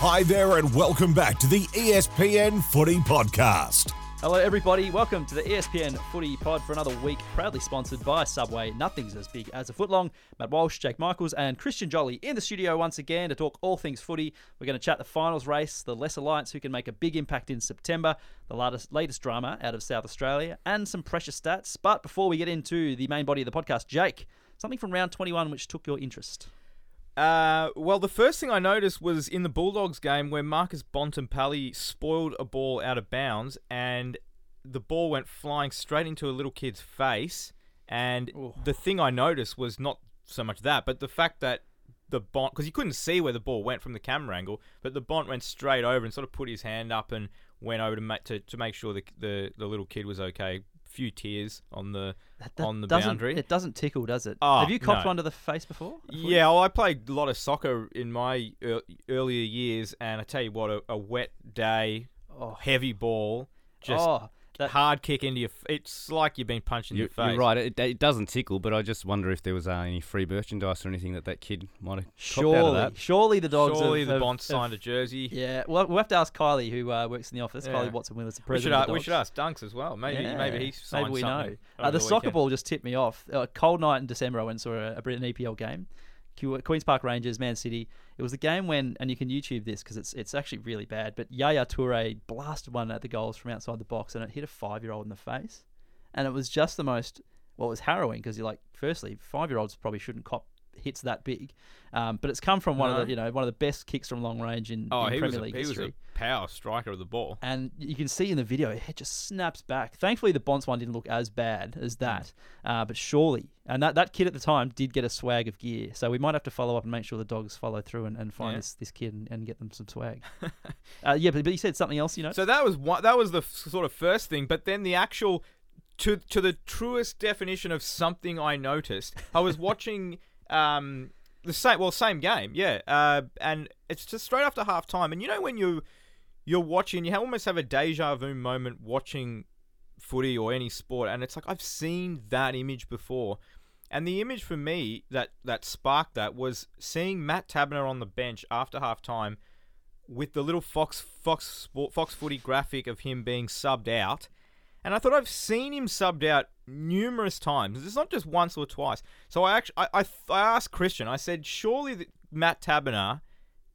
Hi there, and welcome back to the ESPN Footy Podcast. Hello, everybody. Welcome to the ESPN Footy Pod for another week, proudly sponsored by Subway. Nothing's as big as a footlong. Matt Walsh, Jake Michaels, and Christian Joly in the studio once again to talk all things footy. We're going to chat the finals race, the Les Alliance who can make a big impact in September, the latest, latest drama out of South Australia, and some precious stats. But before we get into the main body of the podcast, Jake, something from round 21 which took your interest. Uh, well, the first thing I noticed was in the Bulldogs game where Marcus Bontempelli spoiled a ball out of bounds and the ball went flying straight into a little kid's face. And Ooh. the thing I noticed was not so much that, but the fact that the Bont, because you couldn't see where the ball went from the camera angle, but the Bont went straight over and sort of put his hand up and went over to make, to, to make sure the, the, the little kid was okay. Few tears on the That- that on the boundary. It doesn't tickle, does it? Oh, Have you copped no. one to the face before? Yeah, well, I played a lot of soccer in my ear- earlier years, and I tell you what, a, a wet day, Oh, heavy ball, just oh that, hard kick into your. F- it's like you've been punched in You're, your face. you're right. It, it doesn't tickle, but I just wonder if there was uh, any free merchandise or anything that that kid might have copped out of surely, that. surely the dogs. Surely have, the have- Bont have- signed a jersey. Yeah, well, we'll have to ask Kylie, who uh, works in the office. Yeah. Kylie Watson Wheeler, the we should, president. of the we should ask Dunks as well. Maybe Yeah, maybe he signed maybe we know. something. Uh, over the, soccer ball just tipped me off. A cold night in December, I went and saw a, a Britain EPL game. Queens Park Rangers, Man City. It was the game when, and you can YouTube this because it's it's actually really bad. But Yaya Toure blasted one at the goals from outside the box, and it hit a five year old in the face. And it was just the most. Well, it was harrowing because you're like, firstly, five year olds probably shouldn't cop hits that big. Um, but it's come from one No. of the you know one of the best kicks from long range in, Oh, in he was, Premier a, League he was history a power striker of the ball. and you can see in the video it just snaps back. Thankfully, the Bont's one didn't look as bad as Hmm. that, uh, but surely, and that, that kid at the time did get a swag of gear, so we might have to follow up and make sure the dogs follow through and, and find Yeah. this, this kid and, and get them some swag. uh, yeah, but, but you said something else, you know? So that was one, that was the f- sort of first thing, but then the actual to to the truest definition of something I noticed. I was watching um the same well same game, yeah. Uh, and it's just straight after half time, and you know when you you're watching, you almost have a deja vu moment watching footy or any sport, and it's like I've seen that image before. And the image for me that that sparked that was seeing Matt Taberner on the bench after half time with the little Fox Fox Sport, Fox Footy graphic of him being subbed out, and I thought I've seen him subbed out numerous times. It's not just once or twice. So I actually I I, I asked Christian. I said, surely Matt Taberner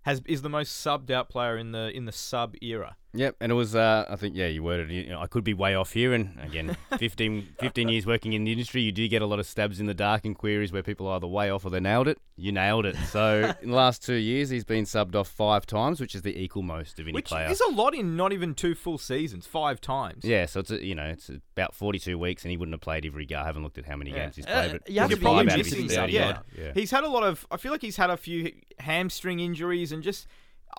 has is the most subbed out player in the in the sub era. Yep, and it was. Uh, I think yeah, you worded. it. You know, I could be way off here, and again, 15, 15 years working in the industry, you do get a lot of stabs in the dark and queries where people are either way off or they nailed it. You nailed it. So in the last two years, he's been subbed off five times, which is the equal most of any Which player. is a lot in not even two full seasons, five times. yeah, so it's a, you know it's about forty two weeks, and he wouldn't have played every game. I haven't looked at how many Yeah. games he's Uh, played, but you have to probably be five out of missing yeah. yeah. He's had a lot of. I feel like he's had a few hamstring injuries and just.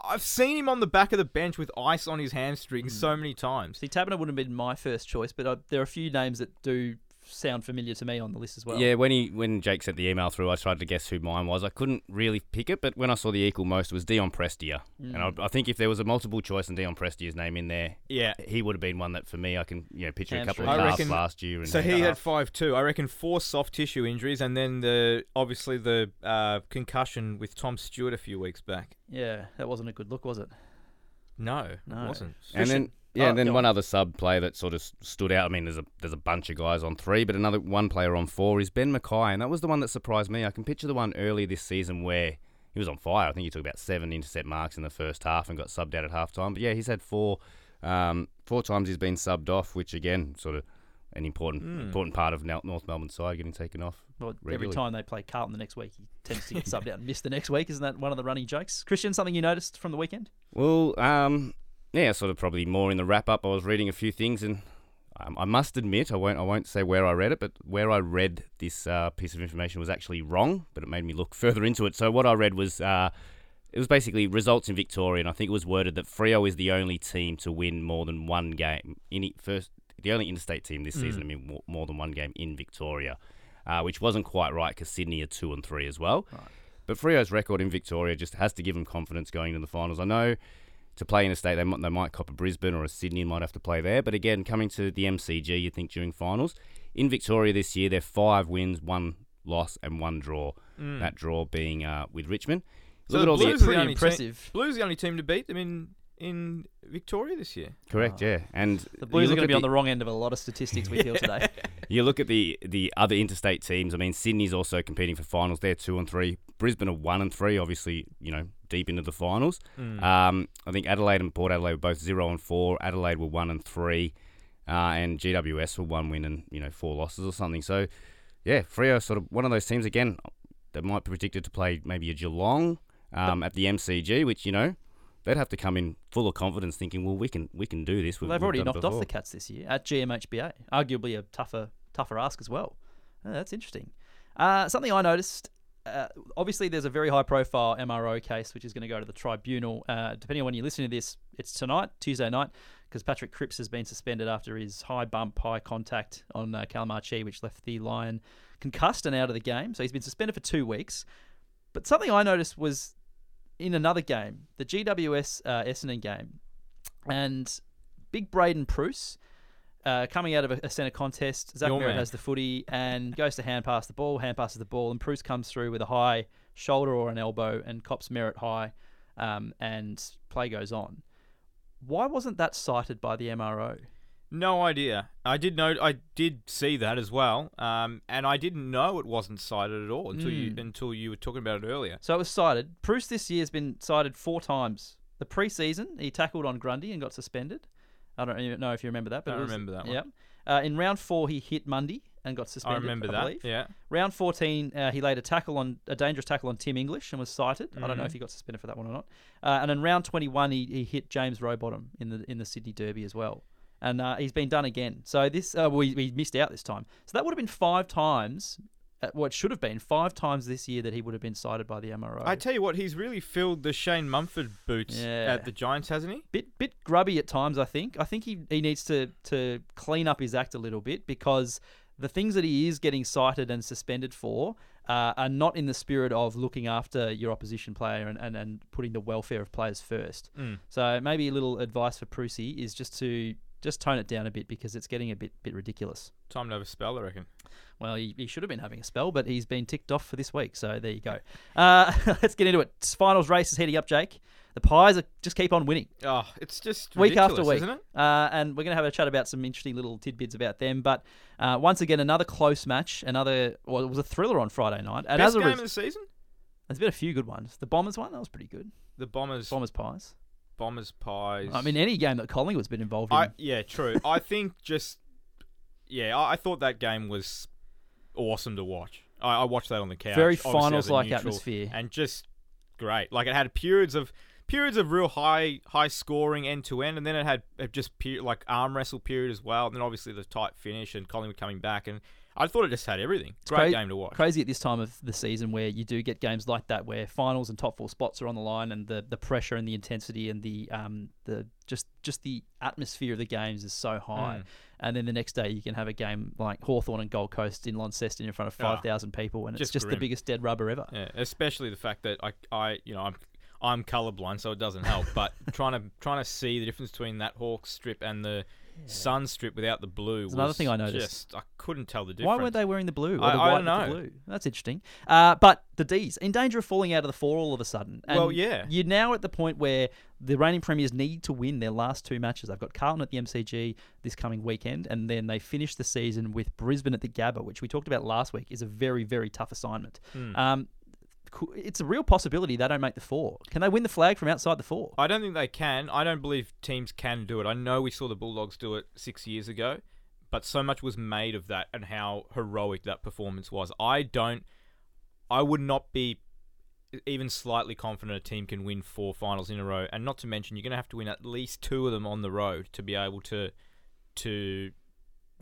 I've seen him on the back of the bench with ice on his hamstring so many times. See, Taberner wouldn't have been my first choice, but uh, there are a few names that do sound familiar to me on the list as well. Yeah, when he when Jake sent the email through, I tried to guess who mine was. I couldn't really pick it, but when I saw the equal most, it was Dion Prestia, and Mm. I, I think if there was a multiple choice and Dion Prestia's name in there, Yeah. he would have been one that for me I can you know picture a couple of Hamstring. I calves reckon- last year. And So he had five two. I reckon four soft tissue injuries, and then the obviously the uh, concussion with Tom Stewart a few weeks back. Yeah, that wasn't a good look, was it? No, No. it wasn't. and then yeah, Oh, and then one on. other sub player that sort of stood out. I mean, there's a there's a bunch of guys on three, but another one player on four is Ben McKay, and that was the one that surprised me. I can picture the one earlier this season where he was on fire. I think he took about seven intercept marks in the first half and got subbed out at half time. But yeah, he's had four um, four times he's been subbed off, which again, sort of an important Hmm. important part of North Melbourne's side getting taken off. Well, every time they play Carlton the next week, he tends to get subbed out and miss the next week. Isn't that one of the running jokes? Christian, something you noticed from the weekend? Well, um, yeah, sort of probably more in the wrap up. I was reading a few things, and um, I must admit, I won't, I won't say where I read it, but where I read this uh, piece of information was actually wrong, but it made me look further into it. So what I read was, uh, it was basically results in Victoria, and I think it was worded that Freo is the only team to win more than one game. Any first, the only interstate team this season to win more, more than one game in Victoria, uh, which wasn't quite right because Sydney are two and three as well. But Freo's record in Victoria just has to give them confidence going into the finals. I know to play in a state they might, they might cop a Brisbane or a Sydney and might have to play there. But again, coming to the MCG, you think during finals in Victoria this year, they're five wins, one loss, and one draw. That draw being uh, with Richmond. So Look at the all the Blues are the Pretty only impressive. Team, Blues are the only team to beat them in in Victoria this year. correct, yeah. And The Blues are going to be at on the wrong end of a lot of statistics we feel today. You look at the the other interstate teams. I mean, Sydney's also competing for finals. They're two and three. Brisbane are one and three. Obviously, you know, deep into the finals. Um, I think Adelaide and Port Adelaide were both zero and four. Adelaide were one and three, uh, and GWS were one win and you know four losses or something. So, yeah, Freo sort of one of those teams again that might be predicted to play maybe a Geelong um, at the MCG, which you know. They'd have to come in full of confidence, thinking, "Well, we can, we can do this." Well, they've already knocked off the Cats this year at GMHBA. Arguably a tougher tougher ask as well. Oh, that's interesting. Uh, something I noticed. Uh, obviously, there's a very high profile MRO case which is going to go to the tribunal. Uh, depending on when you listen to this, it's tonight, Tuesday night, because Patrick Cripps has been suspended after his high bump, high contact on uh, Calmarchi, which left the Lion concussed and out of the game. So he's been suspended for two weeks. But something I noticed was in another game, the GWS uh, Essendon game, and big Braydon Preuss uh, coming out of a, a centre contest. Zach Your Merrett man. has the footy and goes to hand pass the ball, hand passes the ball, and Preuss comes through with a high shoulder or an elbow and cops Merrett high, um, and play goes on. Why wasn't that cited by the MRO? No idea. I did know. I did see that as well, um, and I didn't know it wasn't cited at all until you Mm. until you were talking about it earlier. So it was cited. Preuss this year has been cited four times. The preseason, he tackled on Grundy and got suspended. I don't even know if you remember that. But it was- remember that one. Yeah. Uh, in round four, he hit Mundy and got suspended. I remember I that. believe. Yeah. Round 14, uh, he laid a tackle on a dangerous tackle on Tim English and was cited. I don't know Mhm. if he got suspended for that one or not. Uh, and in round 21, he, he hit James Rowbottom in the in the Sydney Derby as well. And uh, he's been done again. So this uh, we, we missed out this time. So that would have been five times. What should have been five times this year that he would have been cited by the MRO. I tell you what, he's really filled the Shane Mumford boots Yeah. at the Giants, hasn't he? bit bit grubby at times. I think. I think he, he needs to to clean up his act a little bit because the things that he is getting cited and suspended for uh, are not in the spirit of looking after your opposition player and, and, and putting the welfare of players first. Mm. So maybe a little advice for Prusy is just to just tone it down a bit because it's getting a bit bit ridiculous. Time to have a spell, I reckon. Well, he, he should have been having a spell, but he's been ticked off for this week. So there you go. Uh, let's get into it. Finals race is heating up, Jake. The Pies are, just keep on winning Oh, it's just week after week. isn't it? Uh, and we're going to have a chat about some interesting little tidbits about them. But uh, once again, another close match. Another, well, it was a thriller on Friday night. And Best as a game res- of the season? there's been a few good ones. The Bombers one, that was pretty good. The Bombers, Bombers Pies. Bombers pies. I mean, any game that Collingwood's been involved in. I yeah, true. I think just yeah, I, I thought that game was awesome to watch. I, I watched that on the couch. very a finals-like atmosphere. and just great. Like it had periods of periods of real high high scoring end to end, and then it had uh, just like arm wrestle period as well, and then obviously the tight finish and Collingwood coming back, and I thought it just had everything. It's Great game to watch. Crazy at this time of the season where you do get games like that where finals and top four spots are on the line and the, the pressure and the intensity and the um the just just the atmosphere of the games is so high. Mm. And then the next day you can have a game like Hawthorn and Gold Coast in Launceston in front of Ah, 5,000 people and it's just the biggest dead rubber ever. Yeah, especially the fact that I, I, you know, I'm, I'm colorblind, so it doesn't help. But trying to trying to see the difference between that Hawk strip and the Sun strip without the blue. Another thing I noticed. Just I couldn't tell the difference. Why weren't they wearing the blue or I- the I don't know. blue? That's interesting. Uh, but the D's in danger of falling out of the four all of a sudden. And Well, yeah. You're now at the point where the reigning premiers need to win their last two matches. They've got Carlton at the MCG this coming weekend, and then they finish the season with Brisbane at the Gabba, which we talked about last week is a very very tough assignment. Hmm. Um, it's a real possibility they don't make the four. Can they win the flag from outside the four? I don't think they can. I don't believe teams can do it. I know we saw the Bulldogs do it six years ago, but so much was made of that and how heroic that performance was. I don't. I would not be even slightly confident a team can win four finals in a row, and not to mention you're going to have to win at least two of them on the road to be able to to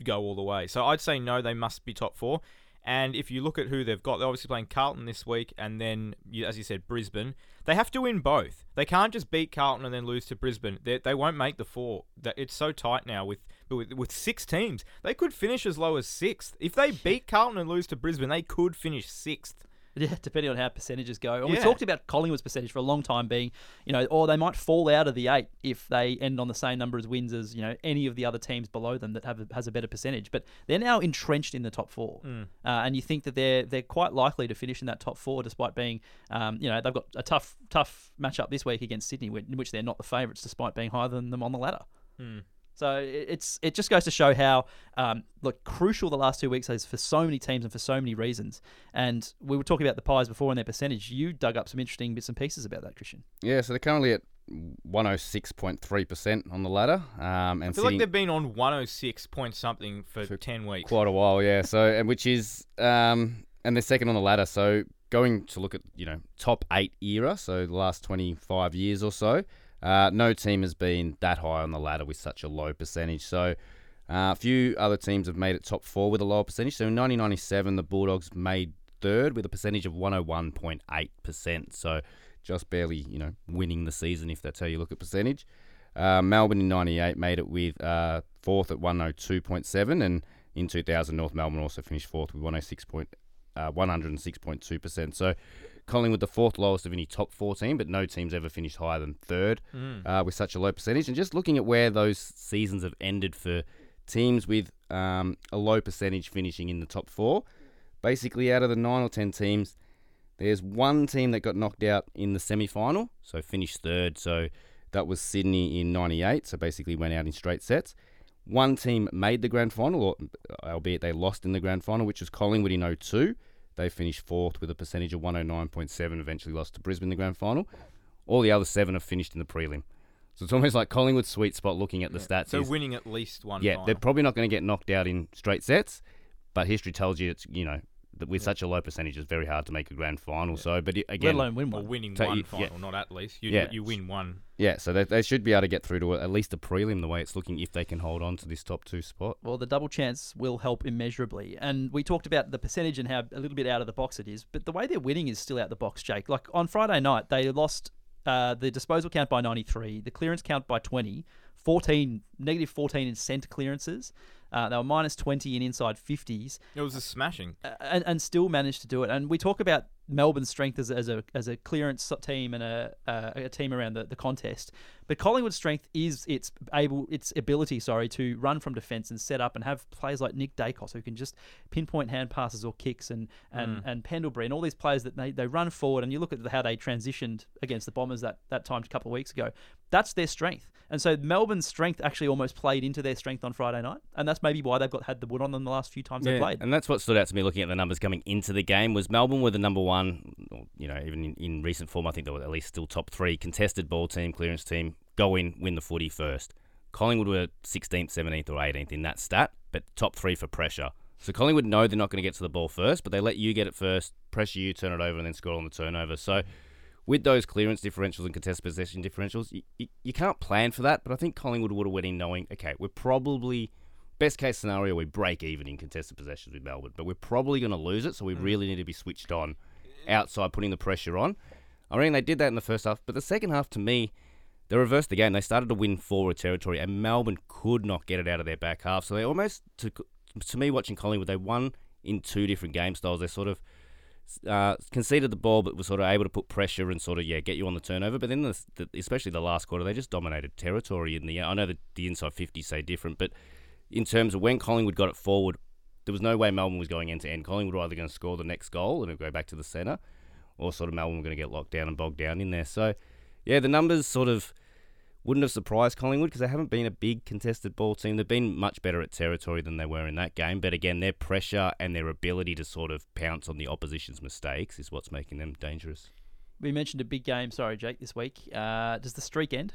go all the way. So I'd say no, they must be top four. And if you look at who they've got, they're obviously playing Carlton this week, and then, as you said, Brisbane. They have to win both. They can't just beat Carlton and then lose to Brisbane. They, they won't make the four. That it's so tight now with, with with six teams. They could finish as low as sixth. If they beat Carlton and lose to Brisbane, they could finish sixth. Yeah, depending on how percentages go. And we Yeah. talked about Collingwood's percentage for a long time being, you know, or they might fall out of the eight if they end on the same number as wins as, you know, any of the other teams below them that have a, has a better percentage. But they're now entrenched in the top four. Hmm. Uh, and you think that they're they're quite likely to finish in that top four despite being, um, you know, they've got a tough tough matchup this week against Sydney, whi- in which they're not the favourites despite being higher than them on the ladder. So it- it's it just goes to show how um, look crucial the last two weeks is for so many teams and for so many reasons. And we were talking about the Pies before and their percentage. You dug up some interesting bits and pieces about that, Christian. Yeah, so they're currently at 106.3% on the ladder. Um, and I feel like they've been on 106 point something for, For 10 weeks. quite a while, yeah. So, and which is, um, and they're second on the ladder. So, going to look at, you know, top eight era, so the last 25 years or so, uh, no team has been that high on the ladder with such a low percentage. So, uh, a few other teams have made it top four with a lower percentage. So, in 1997, the Bulldogs made third with a percentage of 101.8%. So, just barely, you know, winning the season if that's how you look at percentage. Uh, Melbourne in '98 made it with uh, fourth at 102.7, and in 2000 North Melbourne also finished fourth with 106 point, uh, 106.2 percent. So Collingwood the fourth lowest of any top four team, but no teams ever finished higher than third uh, with such a low percentage. And just looking at where those seasons have ended for teams with um, a low percentage finishing in the top four, basically out of the nine or ten teams, there's one team that got knocked out in the semi final, so finished third. So that was Sydney in 98, so basically went out in straight sets. One team made the grand final, or, albeit they lost in the grand final, which was Collingwood in 02. They finished fourth with a percentage of 109.7, eventually lost to Brisbane in the grand final. All the other seven have finished in the prelim. So it's almost like Collingwood's sweet spot looking at the stats. So is, winning at least one yeah, final. they're probably not going to get knocked out in straight sets, but history tells you it's, you know, that with such a low percentage, it's very hard to make a grand final. So, but it, Let again, alone win or one. winning So one you- yeah. final, not at least. You, Yeah. you win one. Yeah, so they, they should be able to get through to at least a prelim the way it's looking if they can hold on to this top two spot. Well, the double chance will help immeasurably. And we talked about the percentage and how a little bit out of the box it is, but the way they're winning is still out the box, Jake. Like on Friday night, they lost uh, the disposal count by 93, the clearance count by 20, 14, negative 14 in centre clearances. Uh, they were minus 20 in inside 50s. It was a smashing. and, and still managed to do it. And we talk about Melbourne's strength as, a- as a as a clearance team and a uh, a team around the, the contest, but Collingwood's strength is its able its ability, sorry, to run from defence and set up and have players like Nick Daicos who can just pinpoint hand passes or kicks and and, and Pendlebury and all these players that they, they run forward and you look at how they transitioned against the Bombers that that time a couple of weeks ago. That's their strength. And so Melbourne's strength actually almost played into their strength on Friday night, and that's maybe why they've got had the wood on them the last few times they played. And that's what stood out to me looking at the numbers coming into the game was Melbourne were the number one, you know, even in, in recent form, I think they were at least still top three contested ball team, clearance team, go in, win the footy first. Collingwood were 16th, 17th, or 18th in that stat, but top three for pressure. So Collingwood know they're not going to get to the ball first, but they let you get it first, pressure you, turn it over, and then score on the turnover. So with those clearance differentials and contested possession differentials, you, you, you can't plan for that. But I think Collingwood would have went in knowing, okay, we're probably best case scenario we break even in contested possessions with Melbourne, but we're probably going to lose it. So we hmm. really need to be switched on outside, putting the pressure on. I mean, they did that in the first half, but the second half to me. They reversed the game. They started to win forward territory, and Melbourne could not get it out of their back half. So they almost, to, to me, watching Collingwood, they won in two different game styles. They sort of uh, conceded the ball, but was sort of able to put pressure and sort of yeah get you on the turnover. But then, the, the, especially the last quarter, they just dominated territory in the. I know that the inside fifty say different, but in terms of when Collingwood got it forward, there was no way Melbourne was going end to end. Collingwood were either going to score the next goal and go back to the centre, or sort of Melbourne were going to get locked down and bogged down in there. So yeah, the numbers sort of wouldn't have surprised Collingwood because they haven't been a big contested ball team. They've been much better at territory than they were in that game. But again, their pressure and their ability to sort of pounce on the opposition's mistakes is what's making them dangerous. We mentioned a big game, sorry, Jake, this week. Uh, does the streak end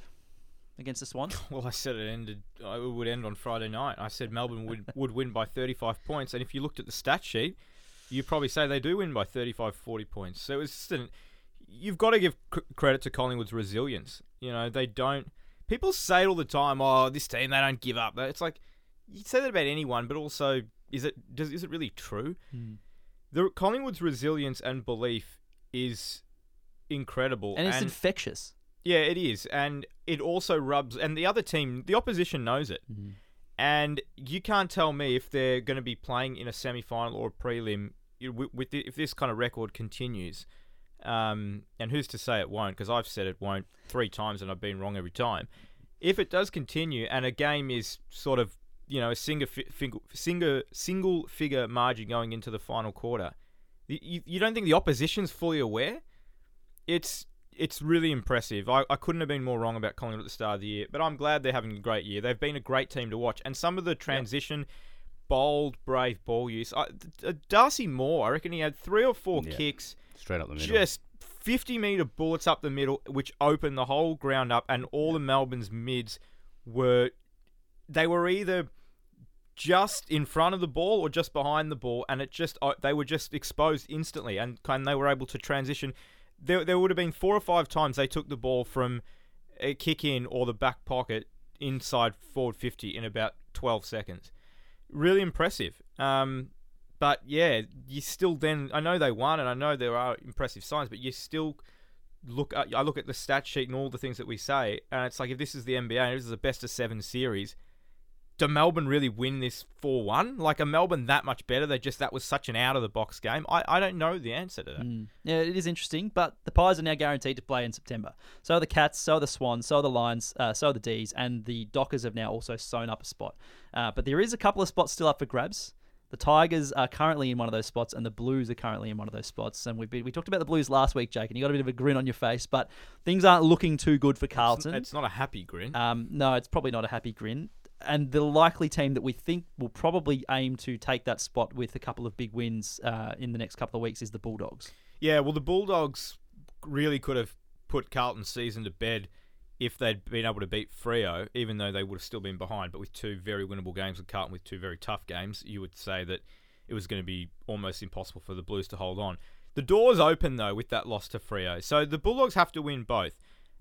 against the Swans? Well, I said it ended. uh, It would end on Friday night. I said Melbourne would would win by 35 points, and if you looked at the stat sheet, you probably say they do win by 35, 40 points. So it's just an, you've got to give c- credit to Collingwood's resilience. You know, they don't. People say it all the time. Oh, this team they don't give up. It's like you say that about anyone, but also is it does is it really true? Hmm. The Collingwood's resilience and belief is incredible, And it's infectious. yeah, it is, and it also rubs. And the other team, the opposition, knows it. Hmm. And you can't tell me if they're going to be playing in a semi-final or a prelim with, with the, if this kind of record continues, um, and who's to say it won't? Because I've said it won't three times and I've been wrong every time. If it does continue and a game is sort of you know a single fi- single single figure margin going into the final quarter, you, you, don't think the opposition's fully aware? It's it's really impressive. I, I couldn't have been more wrong about Collingwood at the start of the year, but I'm glad they're having a great year. They've been a great team to watch, and some of the transition, bold, brave ball use. I, Darcy Moore, I reckon he had three or four kicks, Straight up the middle. just 50 meter bullets up the middle, which opened the whole ground up, and all of Melbourne's mids were they were either just in front of the ball or just behind the ball, and it just uh, they were just exposed instantly, and kind they were able to transition. There, there would have been four or five times they took the ball from a kick in or the back pocket inside forward 50 in about 12 seconds. Really impressive. Um, but yeah, you still then I know they won and I know there are impressive signs, but you still look at I look at the stat sheet and all the things that we say, and it's like if this is the NBA and this is a best of seven series, do Melbourne really win this four one? Like are Melbourne that much better? They just that was such an out of the box game. I, I don't know the answer to that. Mm. Yeah, it is interesting, but the Pies are now guaranteed to play in September. So are the Cats, so are the Swans, so are the Lions, uh, so are the D's, and the Dockers have now also sewn up a spot. Uh, but there is a couple of spots still up for grabs. The Tigers are currently in one of those spots, and the Blues are currently in one of those spots. And we've been, we talked about the Blues last week, Jake, and you got a bit of a grin on your face, but things aren't looking too good for Carlton. It's not a happy grin. Um, no, it's probably not a happy grin. And the likely team that we think will probably aim to take that spot with a couple of big wins uh, in the next couple of weeks is the Bulldogs. Yeah, well, the Bulldogs really could have put Carlton's season to bed if they'd been able to beat Freo, even though they would have still been behind. But with two very winnable games with Carlton, with two very tough games, you would say that it was going to be almost impossible for the Blues to hold on. The door's open though with that loss to Freo, so the Bulldogs have to win both.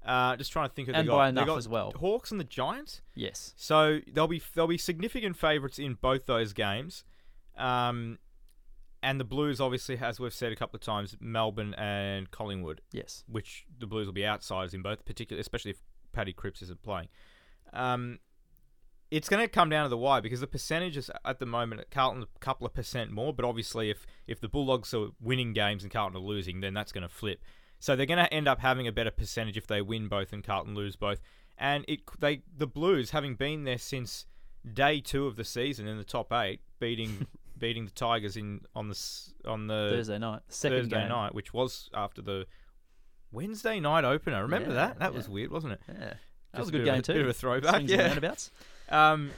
Uh, just trying to think of And they by got. They enough got as well. Hawks and the Giants. Yes. So they'll be they'll be significant favourites in both those games, um, and the Blues obviously, as we've said a couple of times, Melbourne and Collingwood, Yes. which the Blues will be outsiders in both, particularly especially if Paddy Cripps isn't playing. Um, it's going to come down to the why because the percentage is at the moment at Carlton a couple of percent more, but obviously if if the Bulldogs are winning games and Carlton are losing, then that's going to flip. So they're going to end up having a better percentage if they win both and Carlton lose both. And it they the Blues having been there since day two of the season in the top eight, beating beating the Tigers in on the on the Thursday night. Second Thursday game. night, which was after the Wednesday night opener. Remember Yeah, that? That yeah. was weird, wasn't it? Yeah. That Just was a good of game too. Bit of a throwback. Swings yeah. roundabouts. Um,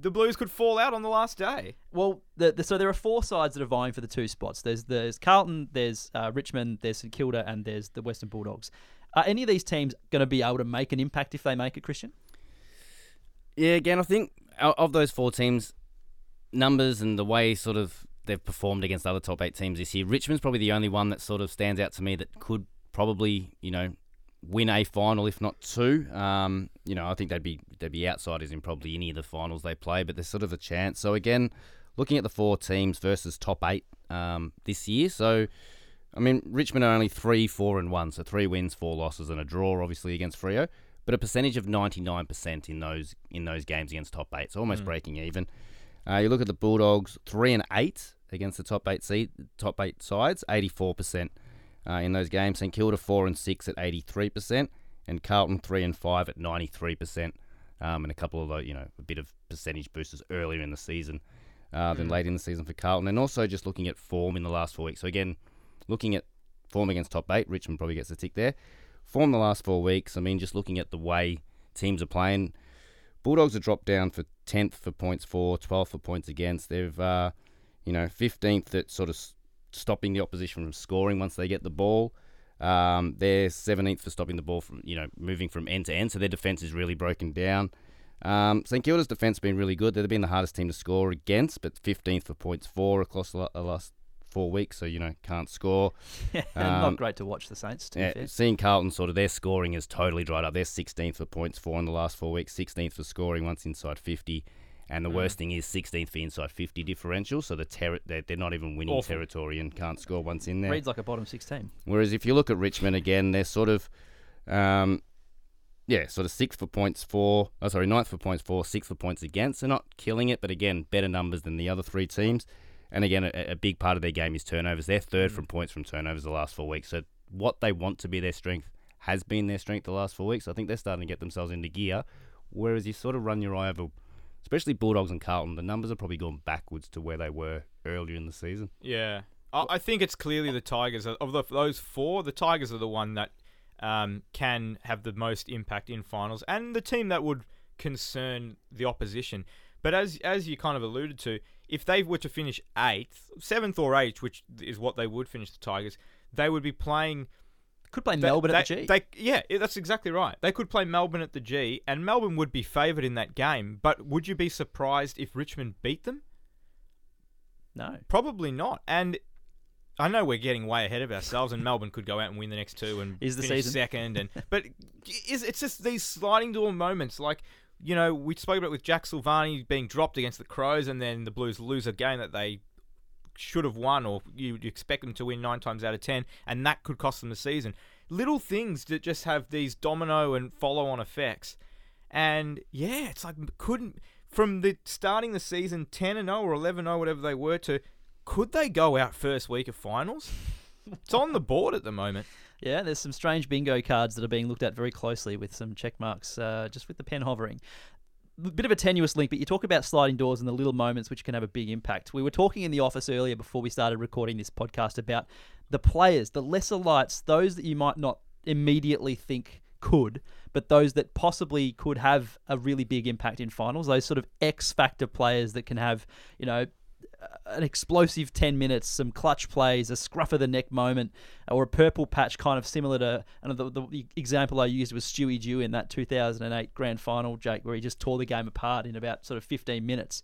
the Blues could fall out on the last day. Well, the, the, so there are four sides that are vying for the two spots. There's there's Carlton, there's uh, Richmond, there's St Kilda, and there's the Western Bulldogs. Are any of these teams going to be able to make an impact if they make it, Christian? Yeah, again, I think of those four teams, numbers and the way sort of they've performed against other top eight teams this year, Richmond's probably the only one that sort of stands out to me that could probably, you know, win a final, if not two. Um, you know, I think they'd be they'd be outsiders in probably any of the finals they play, but there's sort of a chance. So again, looking at the four teams versus top eight um, this year, so. I mean, Richmond are only three, four, and one, so three wins, four losses, and a draw, obviously against Freo, but a percentage of ninety nine percent in those in those games against top eight, so almost breaking even. Uh, you look at the Bulldogs, three and eight against the top eight seed, top eight sides, eighty four percent uh, in those games. St Kilda four and six at eighty three percent, and Carlton three and five at ninety three percent, um, and a couple of you know a bit of percentage boosters earlier in the season uh, than late in the season for Carlton, and also just looking at form in the last four weeks. So again, looking at form against top eight, Richmond probably gets a tick there. Form the last four weeks. I mean, just looking at the way teams are playing, Bulldogs have dropped down for tenth for points for, 12th for points against. They've, uh, you know, fifteenth at sort of stopping the opposition from scoring once they get the ball. Um, they're seventeenth for stopping the ball from, you know, moving from end to end. So their defense is really broken down. Um, St Kilda's defense has been really good. They've been the hardest team to score against, but 15th for points for across the last four weeks. So you know, can't score. Not Um, great to watch the Saints, to be Yeah, fair. seeing Carlton sort of their scoring has totally dried up. They're 16th for points for in the last four weeks, 16th for scoring once inside 50, and Mm. the worst thing is 16th for inside 50 differential. So the terri they're, they're not even winning Awful. territory and can't score once in there. Reads like a bottom six team. Whereas if you look at Richmond again, they're sort of, um, yeah, sort of sixth for points for, oh sorry, ninth for points for, sixth for points against. They're not killing it, but again, better numbers than the other three teams. And again, a, a big part of their game is turnovers. They're third Mm. from points from turnovers the last four weeks. So what they want to be their strength has been their strength the last four weeks. I think they're starting to get themselves into gear. Whereas you sort of run your eye over, especially Bulldogs and Carlton, the numbers have probably gone backwards to where they were earlier in the season. Yeah, I, I think it's clearly the Tigers of the, those four. The Tigers are the one that um, can have the most impact in finals, and the team that would concern the opposition. But as as you kind of alluded to, if they were to finish eighth, seventh or eighth, which is what they would finish the Tigers, they would be playing Could play they- Melbourne at the G. They, yeah, yeah, that's exactly right. They could play Melbourne at the G, and Melbourne would be favoured in that game. But would you be surprised if Richmond beat them? no. Probably not. And I know we're getting way ahead of ourselves, and Melbourne could go out and win the next two and Is the finish season. second. And but is it's just these sliding door moments, like you know we spoke about with Jack Silvagni being dropped against the Crows, and then the Blues lose a game that they should have won, or you'd expect them to win nine times out of ten, and that could cost them the season. Little things that just have these domino and follow-on effects, and yeah, it's like couldn't from the starting the season ten and zero or eleven zero whatever they were to could they go out first week of finals? It's on the board at the moment. Yeah, there's some strange bingo cards that are being looked at very closely with some check marks uh, just with the pen hovering. A bit of a tenuous link, but you talk about sliding doors and the little moments which can have a big impact. We were talking in the office earlier before we started recording this podcast about the players, the lesser lights, those that you might not immediately think could, but those that possibly could have a really big impact in finals. Those sort of X factor players that can have, you know, an explosive 10 minutes, some clutch plays, a scruff of the neck moment, or a purple patch kind of similar to and the, the example I used was Stewie Dew in that 2008 grand final, Jake, where he just tore the game apart in about sort of 15 minutes.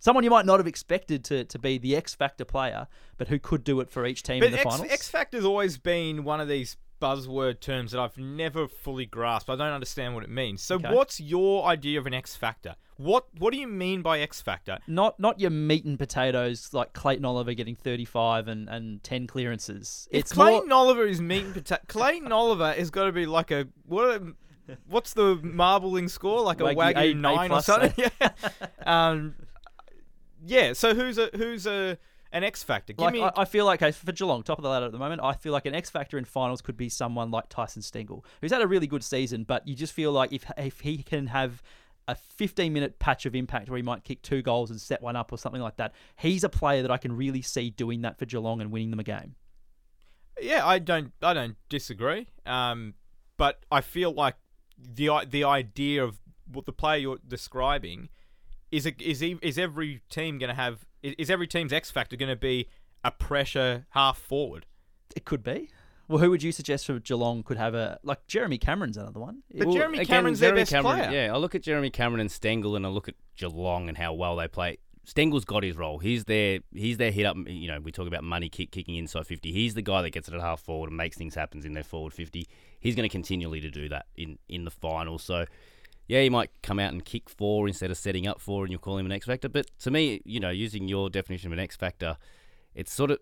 Someone you might not have expected to, to be the X Factor player, but who could do it for each team But in the X, finals. X Factor's always been one of these buzzword terms that I've never fully grasped. I don't understand what it means. So, Okay. what's your idea of an X Factor? What What do you mean by X Factor? not not your meat and potatoes like Clayton Oliver getting 35 and, and 10 clearances. If It's Clayton more, Oliver is meat and potato. Clayton Oliver has got to be like a what? A, what's the marbling score? Like a Wagyu Wagyu, A- A nine or something? Yeah. um, yeah. So who's a who's a an X Factor? Give like me. I, I feel like okay, for Geelong, top of the ladder at the moment, I feel like an X factor in finals could be someone like Tyson Stengle, who's had a really good season, but you just feel like if if he can have a 15 minute patch of impact where he might kick two goals and set one up or something like that, he's a player that I can really see doing that for Geelong and winning them a game. Yeah, I don't I don't disagree. Um, but I feel like the the idea of what the player you're describing is a, is is every team going to have is is every team's X factor going to be a pressure half forward? It could be. Well, who would you suggest for Geelong could have a like Jeremy Cameron's another one? But Well, Jeremy again, Cameron's their Jeremy best Cameron- player. Yeah, I look at Jeremy Cameron and Stengle, and I look at Geelong and how well they play. Stengle's got his role. He's their he's their hit up. You know, we talk about money kick kicking inside fifty. He's the guy that gets it at half forward and makes things happen in their forward fifty. He's going to continually to do that in in the final. So. Yeah, he might come out and kick four instead of setting up four, and you'll call him an X factor. But to me, you know, using your definition of an X factor, it's sort of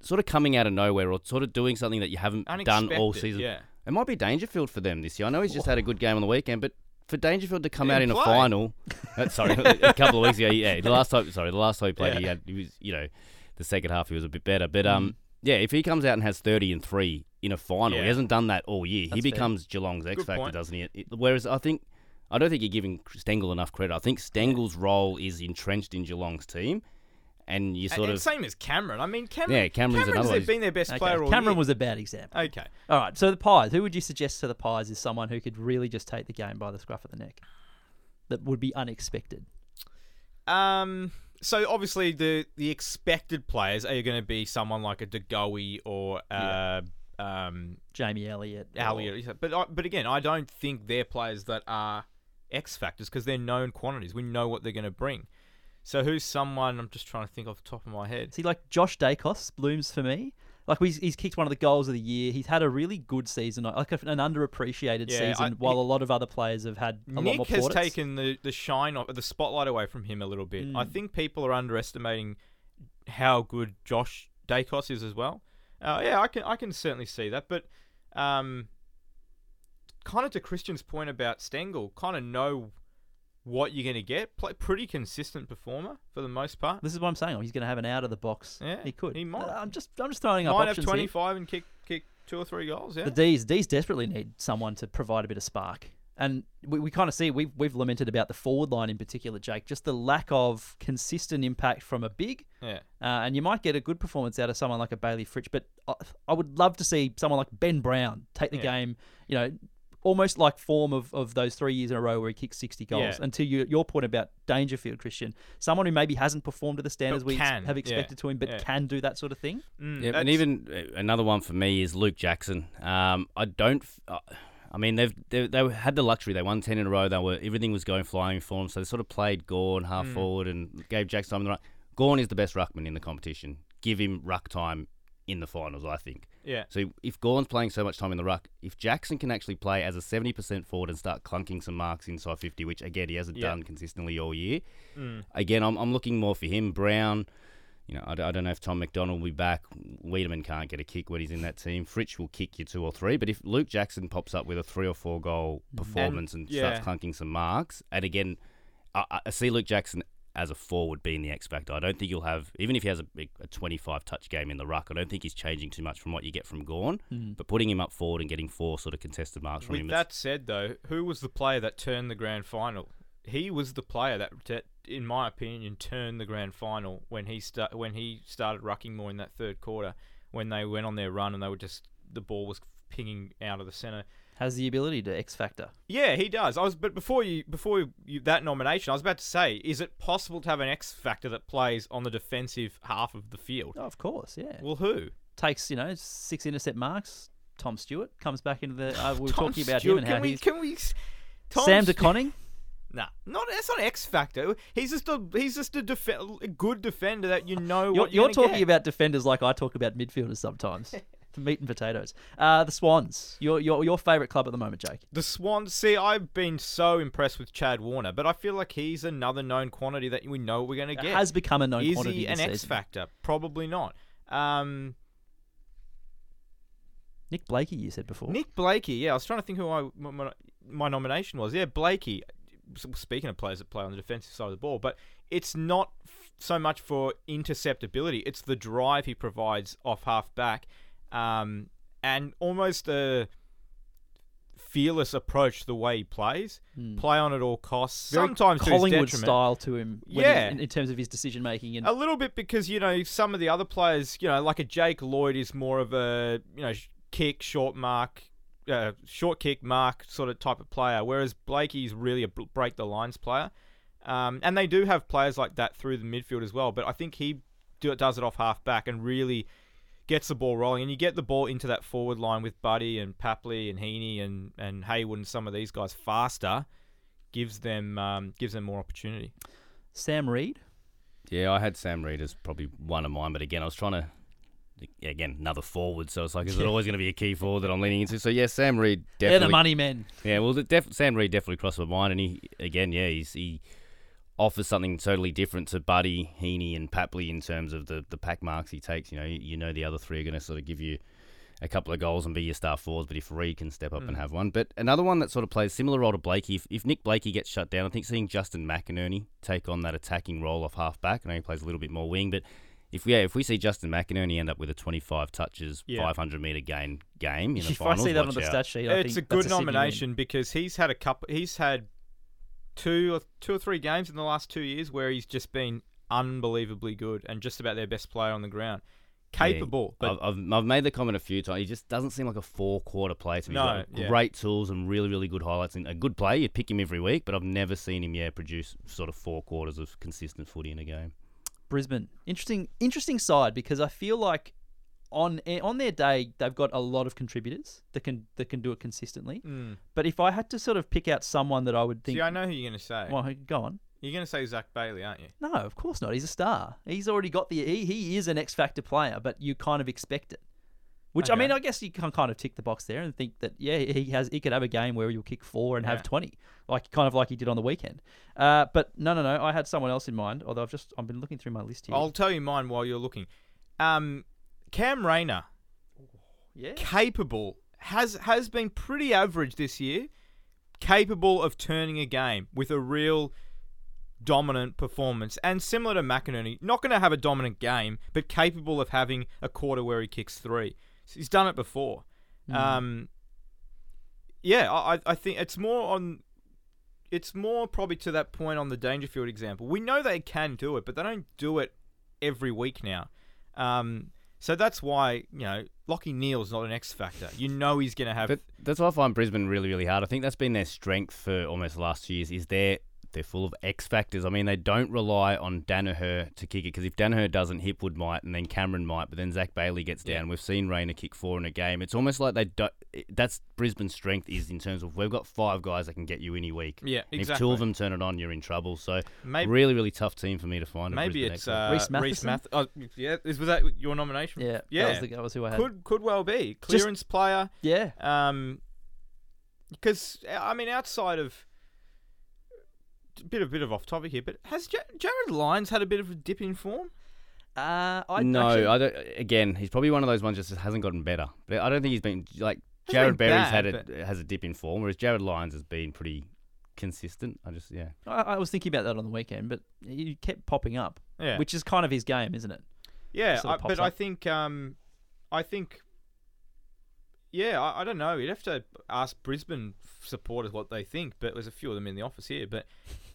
sort of coming out of nowhere or sort of doing something that you haven't done all season. yeah. It might be Dangerfield for them this year. I know he's just had a good game on the weekend, but for Dangerfield to come out in didn't a final, uh, sorry, a couple of weeks ago, yeah, the last time, sorry, the last time he played, he had, he was, you know, the second half he was a bit better, but um, Mm. yeah, if he comes out and has thirty and three in a final, Yeah. he hasn't done that all year. That's he fair. becomes Geelong's X Good factor, point. doesn't he? It- whereas I think. I don't think you're giving Stengle enough credit. I think Stengle's role is entrenched in Geelong's team, and you sort and of same as Cameron. I mean, Cameron. Yeah, Cameron's another their- been their best Okay, player all Cameron year. was a bad example. okay. All right, so the Pies. Who would you suggest to the Pies is someone who could really just take the game by the scruff of the neck? That would be unexpected. Um. So obviously the the expected players are going to be someone like a De Goey or uh, um Jamie Elliott. or- Elliott. But I, but again, I don't think they're players that are X factors because they're known quantities. We know what they're going to bring. So who's someone? I'm just trying to think off the top of my head. See, like Josh Daicos blooms for me. Like he's, he's kicked one of the goals of the year. He's had a really good season, like an underappreciated Yeah, season, I- while a lot of other players have had a lot Nick more has plaudits. taken the, the shine off the spotlight away from him a little bit. I Mm. think people are underestimating how good Josh Daicos is as well. Uh, yeah, I can I can certainly see that, but um, kind of to Christian's point about Stengle, kind of know what you're going to get. Play pretty consistent performer for the most part. This is what I'm saying. He's going to have an out of the box. Yeah, he could. he might. Uh, I'm just I'm just throwing up Might have options here. 25 and kick kick two or three goals. Yeah. The D's D's desperately need someone to provide a bit of spark. And we, we kind of see we've we've lamented about the forward line in particular, Jake. Just the lack of consistent impact from a big, yeah. uh, and you might get a good performance out of someone like a Bailey Fritsch. But I, I would love to see someone like Ben Brown take the Yeah. game, you know, almost like form of, of those three years in a row where he kicked sixty goals. Yeah. Until you, your point about Dangerfield, Christian, someone who maybe hasn't performed to the standards But we can, have yeah, expected to him, but yeah. can do that sort of thing. Mm, Yeah, and even uh, another one for me is Luke Jackson. Um, I don't. Uh, I mean, they've they, they had the luxury. They won ten in a row. They were everything was going flying for them. So they sort of played Gawn half Mm. forward and gave Jackson time in the right. Gawn is the best ruckman in the competition. Give him ruck time in the finals. I think. Yeah. So if Gawn's playing so much time in the ruck, if Jackson can actually play as a seventy percent forward and start clunking some marks inside fifty, which again he hasn't Yeah. done consistently all year, Mm. again, I'm, I'm looking more for him. Brown, you know, I, I, don't know if Tom McDonald will be back. Weideman can't get a kick when he's in that team. Fritsch will kick you two or three. But if Luke Jackson pops up with a three or four goal performance and, yeah. starts clunking some marks, and again, I- I see Luke Jackson as a forward being the X factor. I don't think you'll have, even if he has a, a 25 touch game in the ruck, I don't think he's changing too much from what you get from Gawn. Mm-hmm. But putting him up forward and getting four sort of contested marks from him. With him, that said, though, who was the player that turned the grand final? He was the player that, that in my opinion, turned the grand final when he start when he started rucking more in that third quarter. When they went on their run and they were just the ball was pinging out of the center. Has the ability to X factor. Yeah, he does. I was, but before you, before you, that nomination, I was about to say, is it possible to have an X factor that plays on the defensive half of the field? Oh, of course, yeah. Well, who? takes you know six intercept marks. Tom Stewart comes back into the. Uh, we were Tom talking about Stewart. him and how can we, he's Can we? Tom Sam St- De Koning. Nah, not that's not X factor. He's just a he's just a, def- a good defender that you know You're, what you're you're, talking get. about defenders like I talk about midfielders sometimes. Meat and potatoes. Uh, the Swans. Your your your favourite club at the moment, Jake. the Swans. See, I've been so impressed with Chad Warner, but I feel like he's another known quantity that we know we're going to It get. has become a known Is quantity he this an X season. factor? Probably not. Um, Nick Blakey, you said before. Nick Blakey. Yeah, I was trying to think who I, my, my nomination was. Yeah, Blakey. Speaking of players that play on the defensive side of the ball, but it's not f- so much for interceptability. It's the drive he provides off half back, um, and almost a fearless approach the way he plays. Play on at all costs. Very sometimes Collingwood style to him. he- Yeah. in, in terms of his decision making and A little bit because you know some of the other players, you know, like a Jake Lloyd is more of a you know kick, short mark, uh, short kick mark sort of type of player, whereas Blakey's really a break the lines player. Um, and they do have players like that through the midfield as well, but I think he do, does it off half back and really gets the ball rolling. And you get the ball into that forward line with Buddy and Papley and Heaney and, and Hayward and some of these guys faster, gives them um, gives them more opportunity. Sam Reid. Yeah, I had Sam Reid as probably one of mine, but again, I was trying to. Again, another forward, so it's like, is it always going to be a key forward that I'm leaning into? So yeah, Sam Reid They're the money men. Yeah, well, the def- Sam Reid definitely crossed my mind, and he again, yeah, he's, he offers something totally different to Buddy, Heaney, and Papley in terms of the, the pack marks he takes. You know, you, you know the other three are going to sort of give you a couple of goals and be your star forwards, but if Reid can step up and hmm. have one, but another one that sort of plays similar role to Blakey. If, if Nick Blakey gets shut down, I think seeing Justin McInerney take on that attacking role off half back. I know he plays a little bit more wing, but. If we, yeah, if we see Justin McInerney end up with a 25 touches, Yeah. 500 meter gain game in the If I see that on the out. stat sheet, I it's a good that's Sydney win. nomination because he's had a couple. He's had two or two or three games in the last two years where he's just been unbelievably good and just about their best player on the ground. Capable, Yeah, but I've, I've, I've made the comment a few times. He just doesn't seem like a four quarter player to me. No, yeah. great tools and really, really good highlights. And a good play, you'd pick him every week, but I've never seen him, yeah, produce sort of four quarters of consistent footy in a game. Brisbane. Interesting, interesting side because I feel like on eh, on their day they've got a lot of contributors that can that can do it consistently. Mm. But if I had to sort of pick out someone that I would think, see, I know who you're going to say. well, go on. You're going to say Zach Bailey, aren't you? No, of course not. He's a star. He's already got the. He, he is an X Factor player, but you kind of expect it. Which I mean, I guess you can kind of tick the box there and think that yeah, he has. He could have a game where he'll kick four and Yeah. have twenty, like kind of like he did on the weekend. Uh, but no, no, no. I had someone else in mind. Although I've just I've been looking through my list here. I'll tell you mine while you're looking. Um, Cam Rayner, yeah. capable, has has been pretty average this year. capable of turning a game with a real dominant performance. And similar to McInerney, not going to have a dominant game, but capable of having a quarter where he kicks three. He's done it before. Mm. Um, yeah, I, I think it's more on. It's more probably to that point on the Dangerfield example. We know they can do it, but they don't do it every week now. Um, so that's why you know Lachie Neale's not an X factor. You know he's going to have. But that's why I find Brisbane really, really hard. I think that's been their strength for almost the last two years. Is their they're full of X factors. I mean, they don't rely on Daniher to kick it because if Daniher doesn't, Hipwood might, and then Cameron might, but then Zach Bailey gets down. Yeah. We've seen Rayner kick four in a game. It's almost like they don't. That's Brisbane's strength is in terms of we've got five guys that can get you any week. yeah, And exactly. If two of them turn it on, you're in trouble. So maybe really, really tough team for me to find. maybe Brisbane it's X factor. uh, Rhys Rhys Mathieson? Math- oh, yeah, is, was that your nomination? yeah, yeah. That was, the, that was who I had. Could could well be clearance player. yeah. Um, because I mean, outside of a bit a bit of off topic here, but has J- Jarrod Lyons had a bit of a dip in form? Uh, I no, actually, I don't. Again, he's probably one of those ones that just hasn't gotten better. But I don't think he's been like Hasn't Jared been Berry's bad, had a has a dip in form, whereas Jarrod Lyons has been pretty consistent. I just yeah. I, I was thinking about that on the weekend, but he kept popping up, Yeah, which is kind of his game, isn't it? yeah, I, pops but I think um, I think yeah, I, I don't know. You'd have to ask Brisbane supporters what they think, but there's a few of them in the office here. But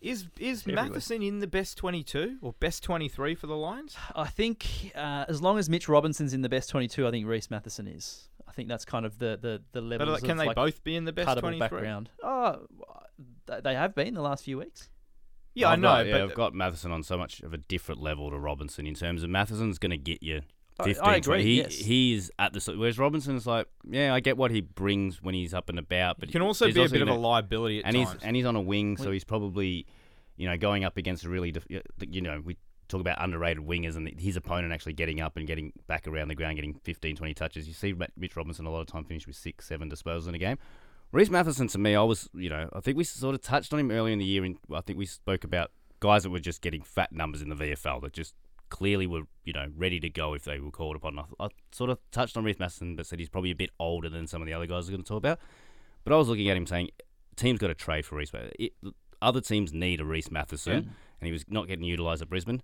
is is Mathieson in the best twenty two or best twenty three for the Lions? I think uh, as long as Mitch Robinson's in the best 22, I think Rhys Mathieson is. I think that's kind of the the the level. But like, can of they like both be in the best cuttable twenty three? background. Oh, they have been the last few weeks. Yeah, I I've know, got- yeah, but I've got Mathieson on so much of a different level to Robinson in terms of Mathieson's going to get you. I- 15, I agree, 20. He, yes. He's at the whereas Robinson's like, yeah, I get what he brings when he's up and about, but He can also he's be a bit of a liability at and times. he's and he's on a wing, so he's probably, you know, going up against a really, def- you know, we talk about underrated wingers and his opponent actually getting up and getting back around the ground, getting 15, 20 touches. You see Mitch Robinson a lot of time finish with six, seven disposals in a game. Rhys Mathieson, to me, I was, you know, I think we sort of touched on him earlier in the year. In, I think we spoke about guys that were just getting fat numbers in the VFL that just clearly were, you know, ready to go if they were called upon. I, I sort of touched on Rhys Mathieson, but said he's probably a bit older than some of the other guys we're going to talk about. But I was looking at him saying, team's got to trade for Rhys. It, other teams need a Rhys Mathieson, Yeah. and he was not getting utilised at Brisbane.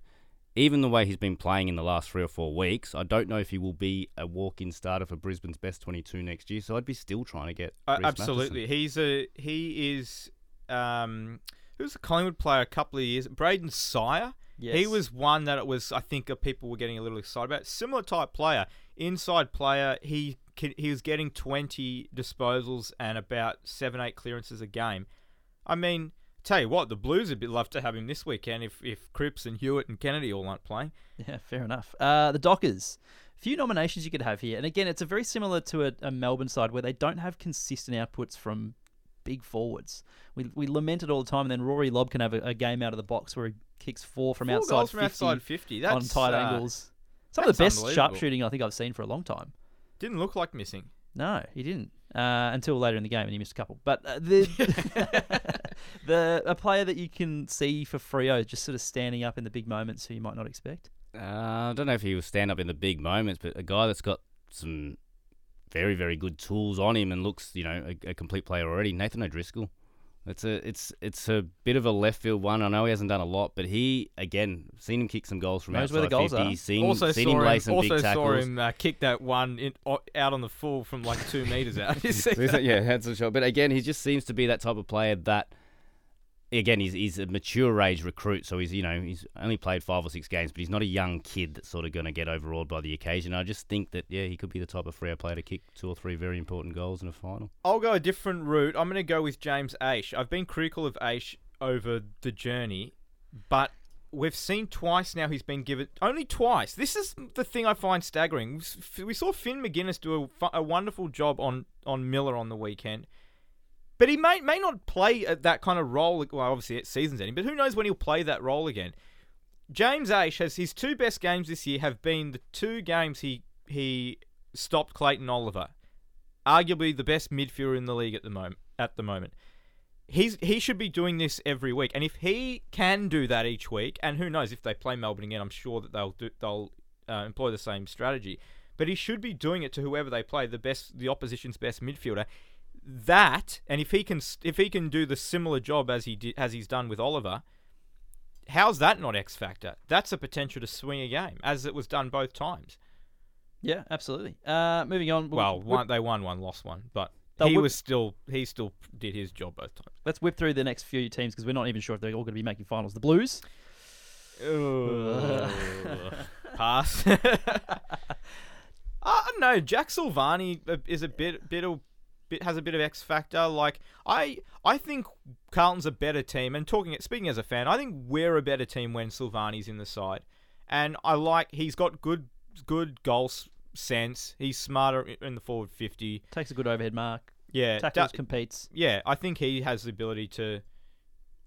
Even the way he's been playing in the last three or four weeks, I don't know if he will be a walk-in starter for Brisbane's best 22 next year. So I'd be still trying to get Uh, absolutely, Mathieson. he's a he is. Um, who was a Collingwood player a couple of years? Brayden Sier. Yes. He was one that it was. I think people were getting a little excited about. Similar type player, inside player. He he was getting twenty disposals and about seven eight clearances a game. I mean, tell you what, the Blues would love to have him this weekend if if Cripps and Hewett and Kennedy all aren't playing. Yeah, fair enough. Uh, the Dockers. Few nominations you could have here, and again, it's a very similar to a, a Melbourne side where they don't have consistent outputs from big forwards. We, we lament it all the time, and then Rory Lobb can have a, a game out of the box where he kicks four from Four outside goals from 50 outside fifty. on tight uh, angles. Some of the best unbelievable. sharpshooting I think I've seen for a long time. Didn't look like missing. No, he didn't. Uh, until later in the game, and he missed a couple. But uh, the the a player that you can see for Freo just sort of standing up in the big moments who you might not expect. Uh, I don't know if he will stand up in the big moments, but a guy that's got some very, very good tools on him and looks, you know, a, a complete player already. Nathan O'Driscoll. It's a, it's, it's a bit of a left field one. I know he hasn't done a lot, but he again seen him kick some goals from Knows outside where the goals 50. are. Seen, also seen saw him lay some also big saw him uh, kick that one in, out on the full from like two meters out. You see that? yeah, that's a shot. But again, he just seems to be that type of player that, again, he's, he's a mature age recruit. So he's, you know, he's only played five or six games, but he's not a young kid that's sort of going to get overawed by the occasion. I just think that, yeah, he could be the type of Freo player to kick two or three very important goals in a final. I'll go a different route. I'm going to go with James Aish. I've been critical of Aish over the journey, but we've seen twice now he's been given only twice. This is the thing I find staggering. We saw Finn Maginness do a, a wonderful job on on Miller on the weekend. But he may may not play that kind of role. Well, obviously it's season's ending, but who knows when he'll play that role again? James Aish has his two best games this year have been the two games he he stopped Clayton Oliver, arguably the best midfielder in the league at the moment. At the moment, he's he should be doing this every week, and if he can do that each week, and who knows if they play Melbourne again, I'm sure that they'll do they'll uh, employ the same strategy. But he should be doing it to whoever they play, the best, the opposition's best midfielder. That, and if he can if he can do the similar job as he did, as he's done with Oliver, how's that not X factor? That's a potential to swing a game, as it was done both times. Yeah, absolutely. Uh, moving on. we'll- one, they won one, lost one, but he whip- was still he still did his job both times. let's whip through the next few teams because we're not even sure if they're all going to be making finals. The Blues. Pass. I don't know. Jack Silvagni uh, is a bit bit of bit has a bit of X factor. Like I I think Carlton's a better team. And talking speaking as a fan, I think we're a better team when Silvagni's in the side. And I like he's got good good goal sense. He's smarter in the forward fifty. Takes a good overhead mark. Yeah, Tackles, da- competes. yeah. I think he has the ability to,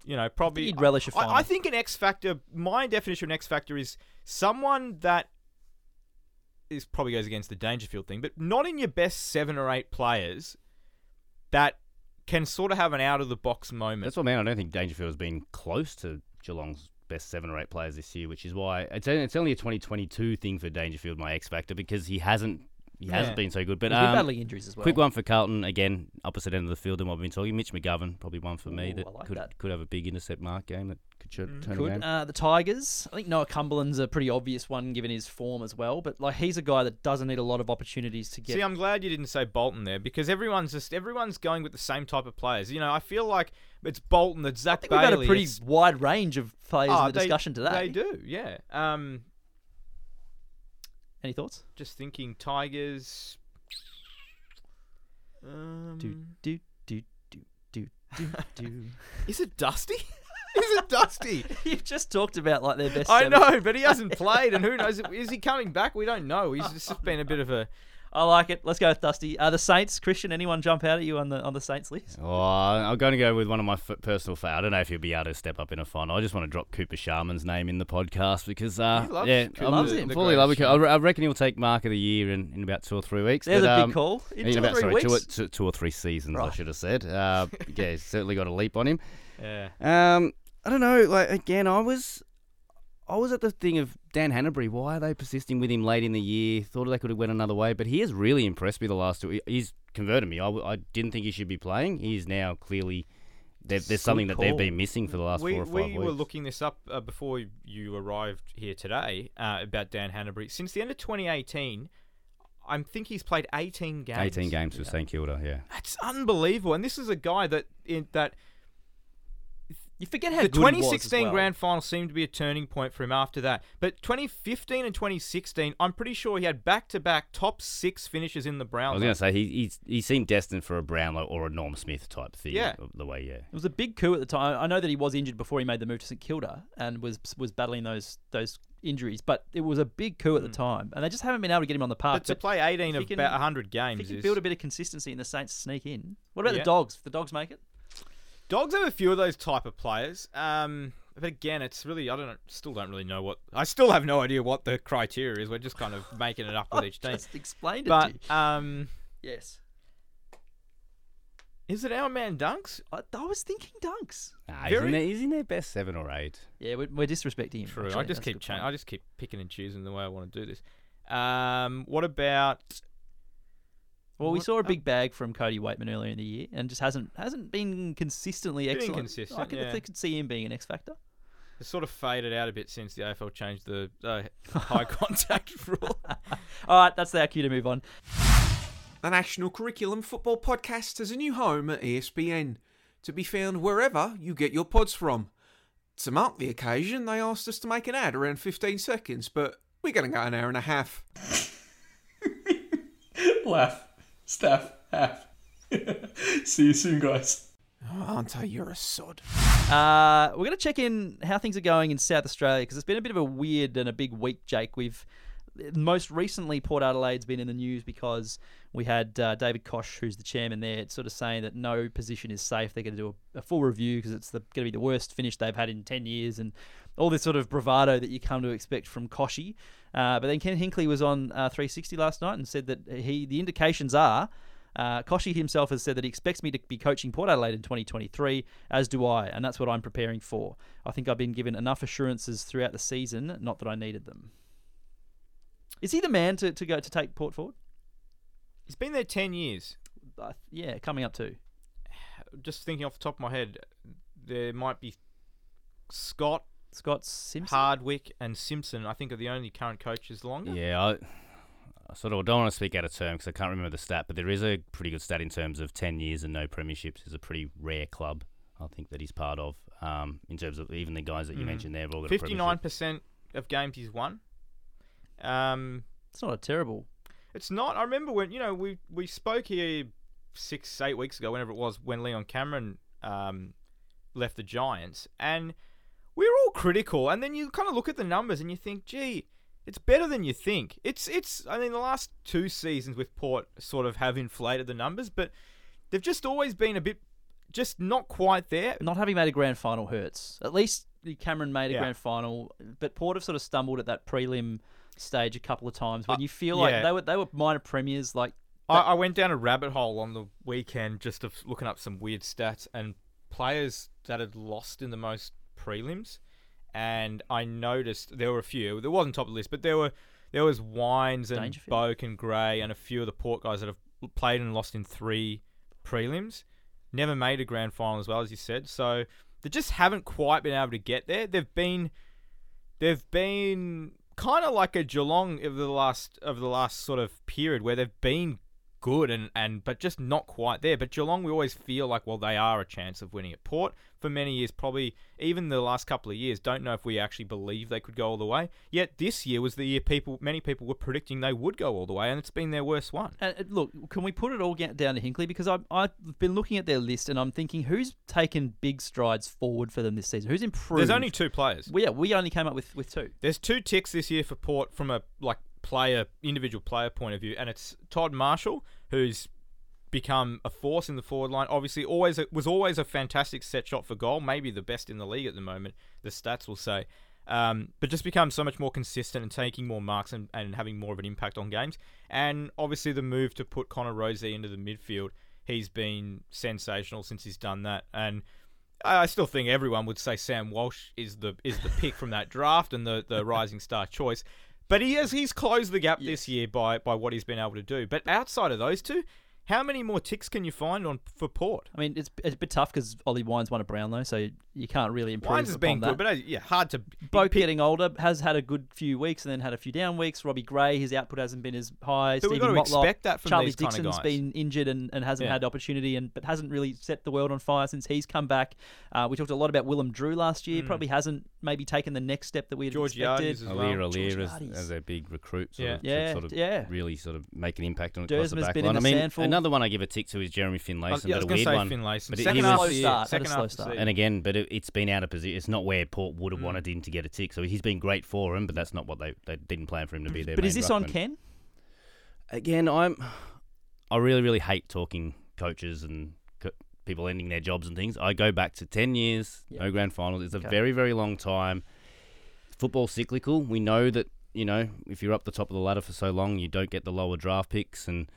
you know, probably. he'd relish a I- final. I, think an X factor. My definition of an X factor is someone that. This probably goes against the Dangerfield thing, but not in your best seven or eight players that can sort of have an out of the box moment. That's what I mean. I don't think Dangerfield has been close to Geelong's best seven or eight players this year, which is why it's only, it's only a 2022 thing for Dangerfield, my X factor, because he hasn't he Yeah. hasn't been so good. But He's um, battling injuries as well. quick one for Carlton again, opposite end of the field. than what we've been talking. Mitch McGovern, probably one for me Ooh, that like could that. could have a big intercept mark game that could ch- Mm. Could. game. Uh, the Tigers. I think Noah Cumberland's a pretty obvious one given his form as well. But like he's a guy that doesn't need a lot of opportunities to get. See, I'm glad you didn't say Bolton there because everyone's just everyone's going with the same type of players. You know, I feel like it's Bolton, that I Zach think Bailey. we've got a pretty it's- wide range of players Ah, in the they- discussion today. They do, yeah. Um, Any thoughts? just thinking Tigers. Um, Do do do do do do do. is it Dusty? is it Dusty? You've just talked about like their best. I seven. know, but he hasn't played, and who knows? Is he coming back? We don't know. He's just been a bit of a. I like it. Let's go with Dusty. Uh, the Saints. Christian. Anyone jump out at you on the on the Saints list? Oh, I'm going to go with one of my f- personal fa I don't know if he'll be able to step up in a final. I just want to drop Cooper Sharman's name in the podcast because, uh, He loves yeah, Cooper, I'm loves him. fully love it. I, re- I reckon he'll take Mark of the Year in, in about two or three weeks. There's but, a um, big call. In in two or about three sorry, two, or- weeks. two, two or three seasons, I should have said. Uh, yeah, he's certainly got a leap on him. Yeah. Um, I don't know. Like again, I was, I was at the thing of Dan Hannebery. Why are they persisting with him late in the year? Thought they could have went another way, but he has really impressed me the last two. He's converted me. I, I didn't think he should be playing. He's now clearly. There, there's something that they've been missing for the last we four or five we weeks. We were looking this up uh, before you arrived here today uh, about Dan Hannebery. Since the end of 2018, I think he's played 18 games. 18 games for St Kilda. Yeah. That's unbelievable. And this is a guy that in that You forget how the good he was as 2016 well. grand final seemed to be a turning point for him after that. But 2015 and 2016, I'm pretty sure he had back-to-back top six finishes in the Brownlow. I was going to say he he's, he seemed destined for a Brownlow or a Norm Smith type thing. Yeah. The way, yeah. It was a big coup at the time. I know that he was injured before he made the move to St Kilda and was was battling those those injuries, but it was a big coup at the time, and they just haven't been able to get him on the park. Hmm. But to play 18 if of can- about 100 if games he can is build a bit of consistency and the Saints sneak in. What about Yeah. the Dogs? If the Dogs make it, Dogs have a few of those type of players. Um, but again, it's really I don't know, still don't really know what I still have no idea what the criteria is. We're just kind of making it up with each team. just explained it But to you. um, Yes, is it our man Dunks? I, I was thinking Dunks. Nah, he's, in their, he's in their best seven or eight. Yeah, we're, we're disrespecting him. True. actually. I just That's a keep good cha- point. I just keep picking and choosing the way I want to do this. Um, what about? Well, we What- saw a big bag from Cody Weightman earlier in the year, and just hasn't hasn't been consistently Been excellent. inconsistent, I could, yeah. I could see him being an X factor. It's sort of faded out a bit since the AFL changed the uh, high contact rule. All right, that's our cue to move on. The National Curriculum Football Podcast has a new home at ESPN, to be found wherever you get your pods from. To mark the occasion, they asked us to make an ad around 15 seconds, but we're going to go an hour and a half. Laugh. Staff. Half. See you soon, guys. Oh, Ante, you're a sod. Uh, we're going to check in how things are going in South Australia because it's been a bit of a weird and a big week, Jake. We've most recently Port Adelaide's been in the news because we had uh, David Koch, who's the chairman there, sort of saying that no position is safe. They're going to do a, a full review because it's going to be the worst finish they've had in ten years, and all this sort of bravado that you come to expect from Kochie. Uh, but then Ken Hinkley was on uh, 360 last night and said that he the indications are. Uh, himself has said that he expects me to be coaching Port Adelaide in 2023, as do I, and that's what I'm preparing for. I think I've been given enough assurances throughout the season, not that I needed them. Is he the man to, to go to take Port forward? He's been there ten years. uh, yeah, coming up too. Just thinking off the top of my head, there might be Scott, Scott Simpson. Hardwick, and Simpson. I think are the only current coaches longer. Yeah, I, I sort of don't want to speak out of term because I can't remember the stat, but there is a pretty good stat in terms of 10 years and no premierships is a pretty rare club, I think, that he's part of. Um, in terms of even the guys that you Mm. mentioned there have all got 59% of games he's won. Um, It's not a terrible. It's not. I remember when you know we we spoke here six eight weeks ago, whenever it was, when Leon Cameron um, left the Giants, and we were all critical. And then you kind of look at the numbers and you think, gee, it's better than you think. It's it's. I mean, the last two seasons with Port sort of have inflated the numbers, but they've just always been a bit, just not quite there. Not having made a grand final hurts. At least Cameron made a Yeah. grand final, but Port have sort of stumbled at that prelim stage a couple of times when Uh, you feel like yeah. they were they were minor premiers. Like I, I went down a rabbit hole on the weekend just of looking up some weird stats and players that had lost in the most prelims, and I noticed there were a few. There wasn't top of the list, but there were there was Wines and Boak and Gray and a few of the Port guys that have played and lost in three prelims. Never made a grand final as well as you said. So they just haven't quite been able to get there. They've been they've been kind of like a Geelong of the last of the last sort of period where they've been good and, and but just not quite there. But Geelong, we always feel like well they are a chance of winning at Port for many years. Probably even the last couple of years, don't know if we actually believe they could go all the way. Yet this year was the year people many people were predicting they would go all the way, and it's been their worst one. And uh, look, can we put it all down to Hinkley? Because I've, I've been looking at their list and I'm thinking, who's taken big strides forward for them this season? Who's improved? There's only two players. Well, yeah, we only came up with, with two. There's two ticks this year for Port from a like player individual player point of view, and it's Todd Marshall, who's become a force in the forward line. Obviously, always a, was always a fantastic set shot for goal, maybe the best in the league at the moment. The stats will say. Um, but just become so much more consistent and taking more marks and, and having more of an impact on games. And obviously, the move to put Connor Rozee into the midfield, he's been sensational since he's done that. And I I still think everyone would say Sam Walsh is the is the pick from that draft and the, the rising star choice. But he has he's closed the gap this year by by what he's been able to do. But outside of those two, how many more ticks can you find on for Port? I mean, it's, it's a bit tough because Ollie Wines won a Brownlow, so you can't really improve Wines has upon been that. good, but uh, yeah, hard to. Boak getting older has had a good few weeks and then had a few down weeks. Robbie Gray, his output hasn't been as high. But we've Stevie got to Motlop, expect that from Charlie these kind of Dixon's guys. been injured and, and hasn't Yeah. had opportunity, and but hasn't really set the world on fire since he's come back. Uh, we talked a lot about Willem Drew last year. Probably hasn't maybe taken the next step that we had Mm. George expected. Yardies as well. Aliir Aliir as, as a big recruit, sort Yeah. of, to Yeah, sort of yeah. really sort of make an impact on across the Dersman's back been in line. the I mean, sandful. another one I give a tick to is Jeremy Finlayson, yeah, I but was a weird say one. Finlayson. But Second half Slow of the year. start, Second half start. And again, but it, it's been out of position. It's not where Port would Mm. have wanted him to get a tick. So he's been great for him, but that's not what they they didn't plan for him to be there. But is this on Ken? Again, I'm. I really, really hate talking coaches and co- people ending their jobs and things. I go back to ten years, Yeah. no grand finals. It's a Okay. very, very long time. Football cyclical. We know that you know if you're up the top of the ladder for so long, you don't get the lower draft picks, and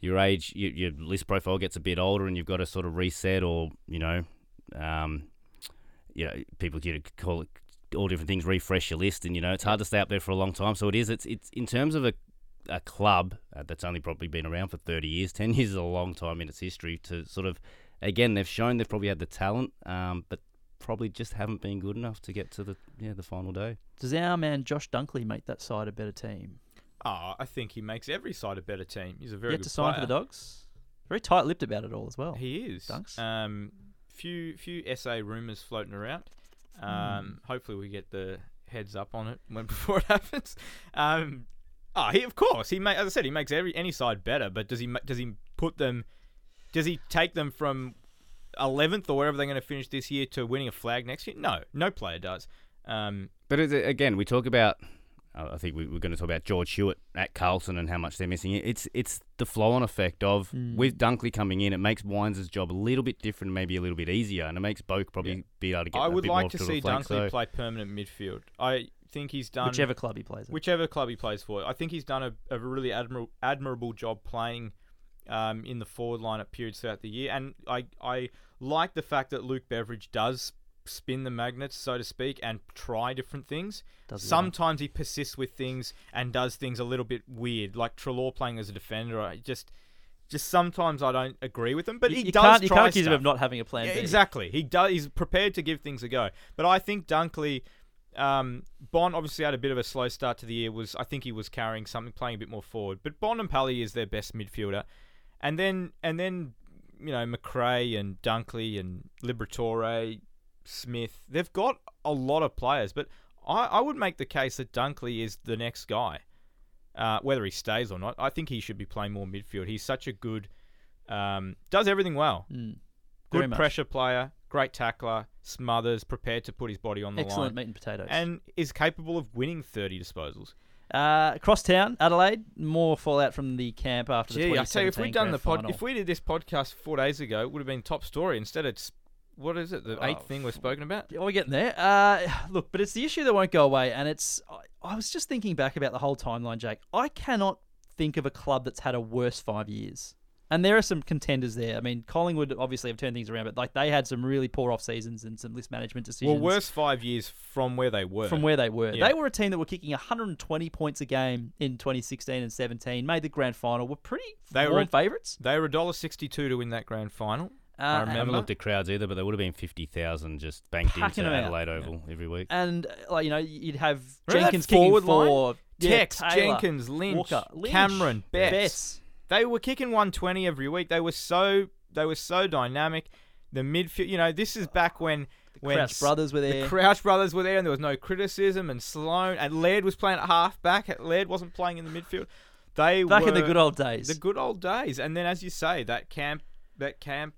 your age, your, your list profile gets a bit older, and you've got to sort of reset, or you know, um, you know, people you call it all different things, refresh your list, and you know, it's hard to stay up there for a long time. So it is. It's it's in terms of a a club uh, that's only probably been around for 30 years. 10 years is a long time in its history to sort of, again, they've shown they've probably had the talent, um, but probably just haven't been good enough to get to the yeah the final day. Does our man Josh Dunkley make that side a better team? Oh, I think he makes every side a better team. He's a very Yet good to sign for the Dogs. Very tight-lipped about it all as well. He is. Dunks. Um, few few SA rumours floating around. Um, hopefully we get the heads up on it when before it happens. Um, oh, he of course he ma- as I said he makes every any side better. But does he does he put them? Does he take them from eleventh or wherever they're going to finish this year to winning a flag next year? No, no player does. Um, But again, we talk about. Uh, I think we, we're going to talk about George Hewett at Carlton and how much they're missing. It's it's the flow-on effect of Mm. with Dunkley coming in, it makes Wines' job a little bit different, maybe a little bit easier, and it makes Boak probably Yeah. be able to get. I a would bit like more to the see Dunkley so- play permanent midfield. I think he's done Whichever club he plays at. whichever club he plays for. I think he's done a, a really admirable admirable job playing um, in the forward line at periods throughout the year, and I I like the fact that Luke Beveridge does spin the magnets, so to speak, and try different things. Does he? Sometimes he persists with things and does things a little bit weird, like Treloar playing as a defender. I just just sometimes I don't agree with him. But you, he you does can't, you try can't accuse him of not having a plan Yeah, B. exactly. He does. He's prepared to give things a go. But I think Dunkley, um, Bont obviously had a bit of a slow start to the year. Was I think he was carrying something, playing a bit more forward. But Bont and Pally is their best midfielder, and then and then you know Macrae and Dunkley and Liberatore, Smith. They've got a lot of players, but I, I would make the case that Dunkley is the next guy. Uh, whether he stays or not, I think he should be playing more midfield. He's such a good, um, does everything well Mm, good pressure player, great tackler, smothers, prepared to put his body on the Excellent line, meat and potatoes. and is capable of winning 30 disposals. uh, across town, Adelaide, more fallout from the camp after the Gee, I tell you, if we'd done the pod, final. if we did this podcast four days ago, it would have been top story. Instead, it's what is it? The Oh, eighth thing we've spoken about. Yeah, we're getting there. Uh, look, but it's the issue that won't go away, and it's. I, I was just thinking back about the whole timeline, Jake. I cannot think of a club that's had a worse five years, and there are some contenders there. I mean, Collingwood obviously have turned things around, but like they had some really poor off seasons and some list management decisions. Well, worst five years from where they were. from where they were. Yeah. They were a team that were kicking 120 points a game in 2016 and 17. Made the grand final. Were pretty They were- favourites. they were $1.62 to win that grand final. Uh, I I haven't remember. looked at crowds either, but there would have been 50,000 just banked Packing into them out. Adelaide Oval every week. and uh, like you know, you'd have Remember Jenkins kicking forward line? for yeah, Tex, Taylor, Jenkins, Lynch, Walker, Lynch, Cameron, Betts. Betts. They were kicking 120 every week. They were so they were so dynamic. The midfield, you know, this is back when when Crouch brothers were there. the there. Crouch brothers were there, and there was no criticism. And Sloane and Laird was playing at half back. Laird wasn't playing in the midfield. They Back were in the good old days. the good old days. And then, as you say, that camp that camp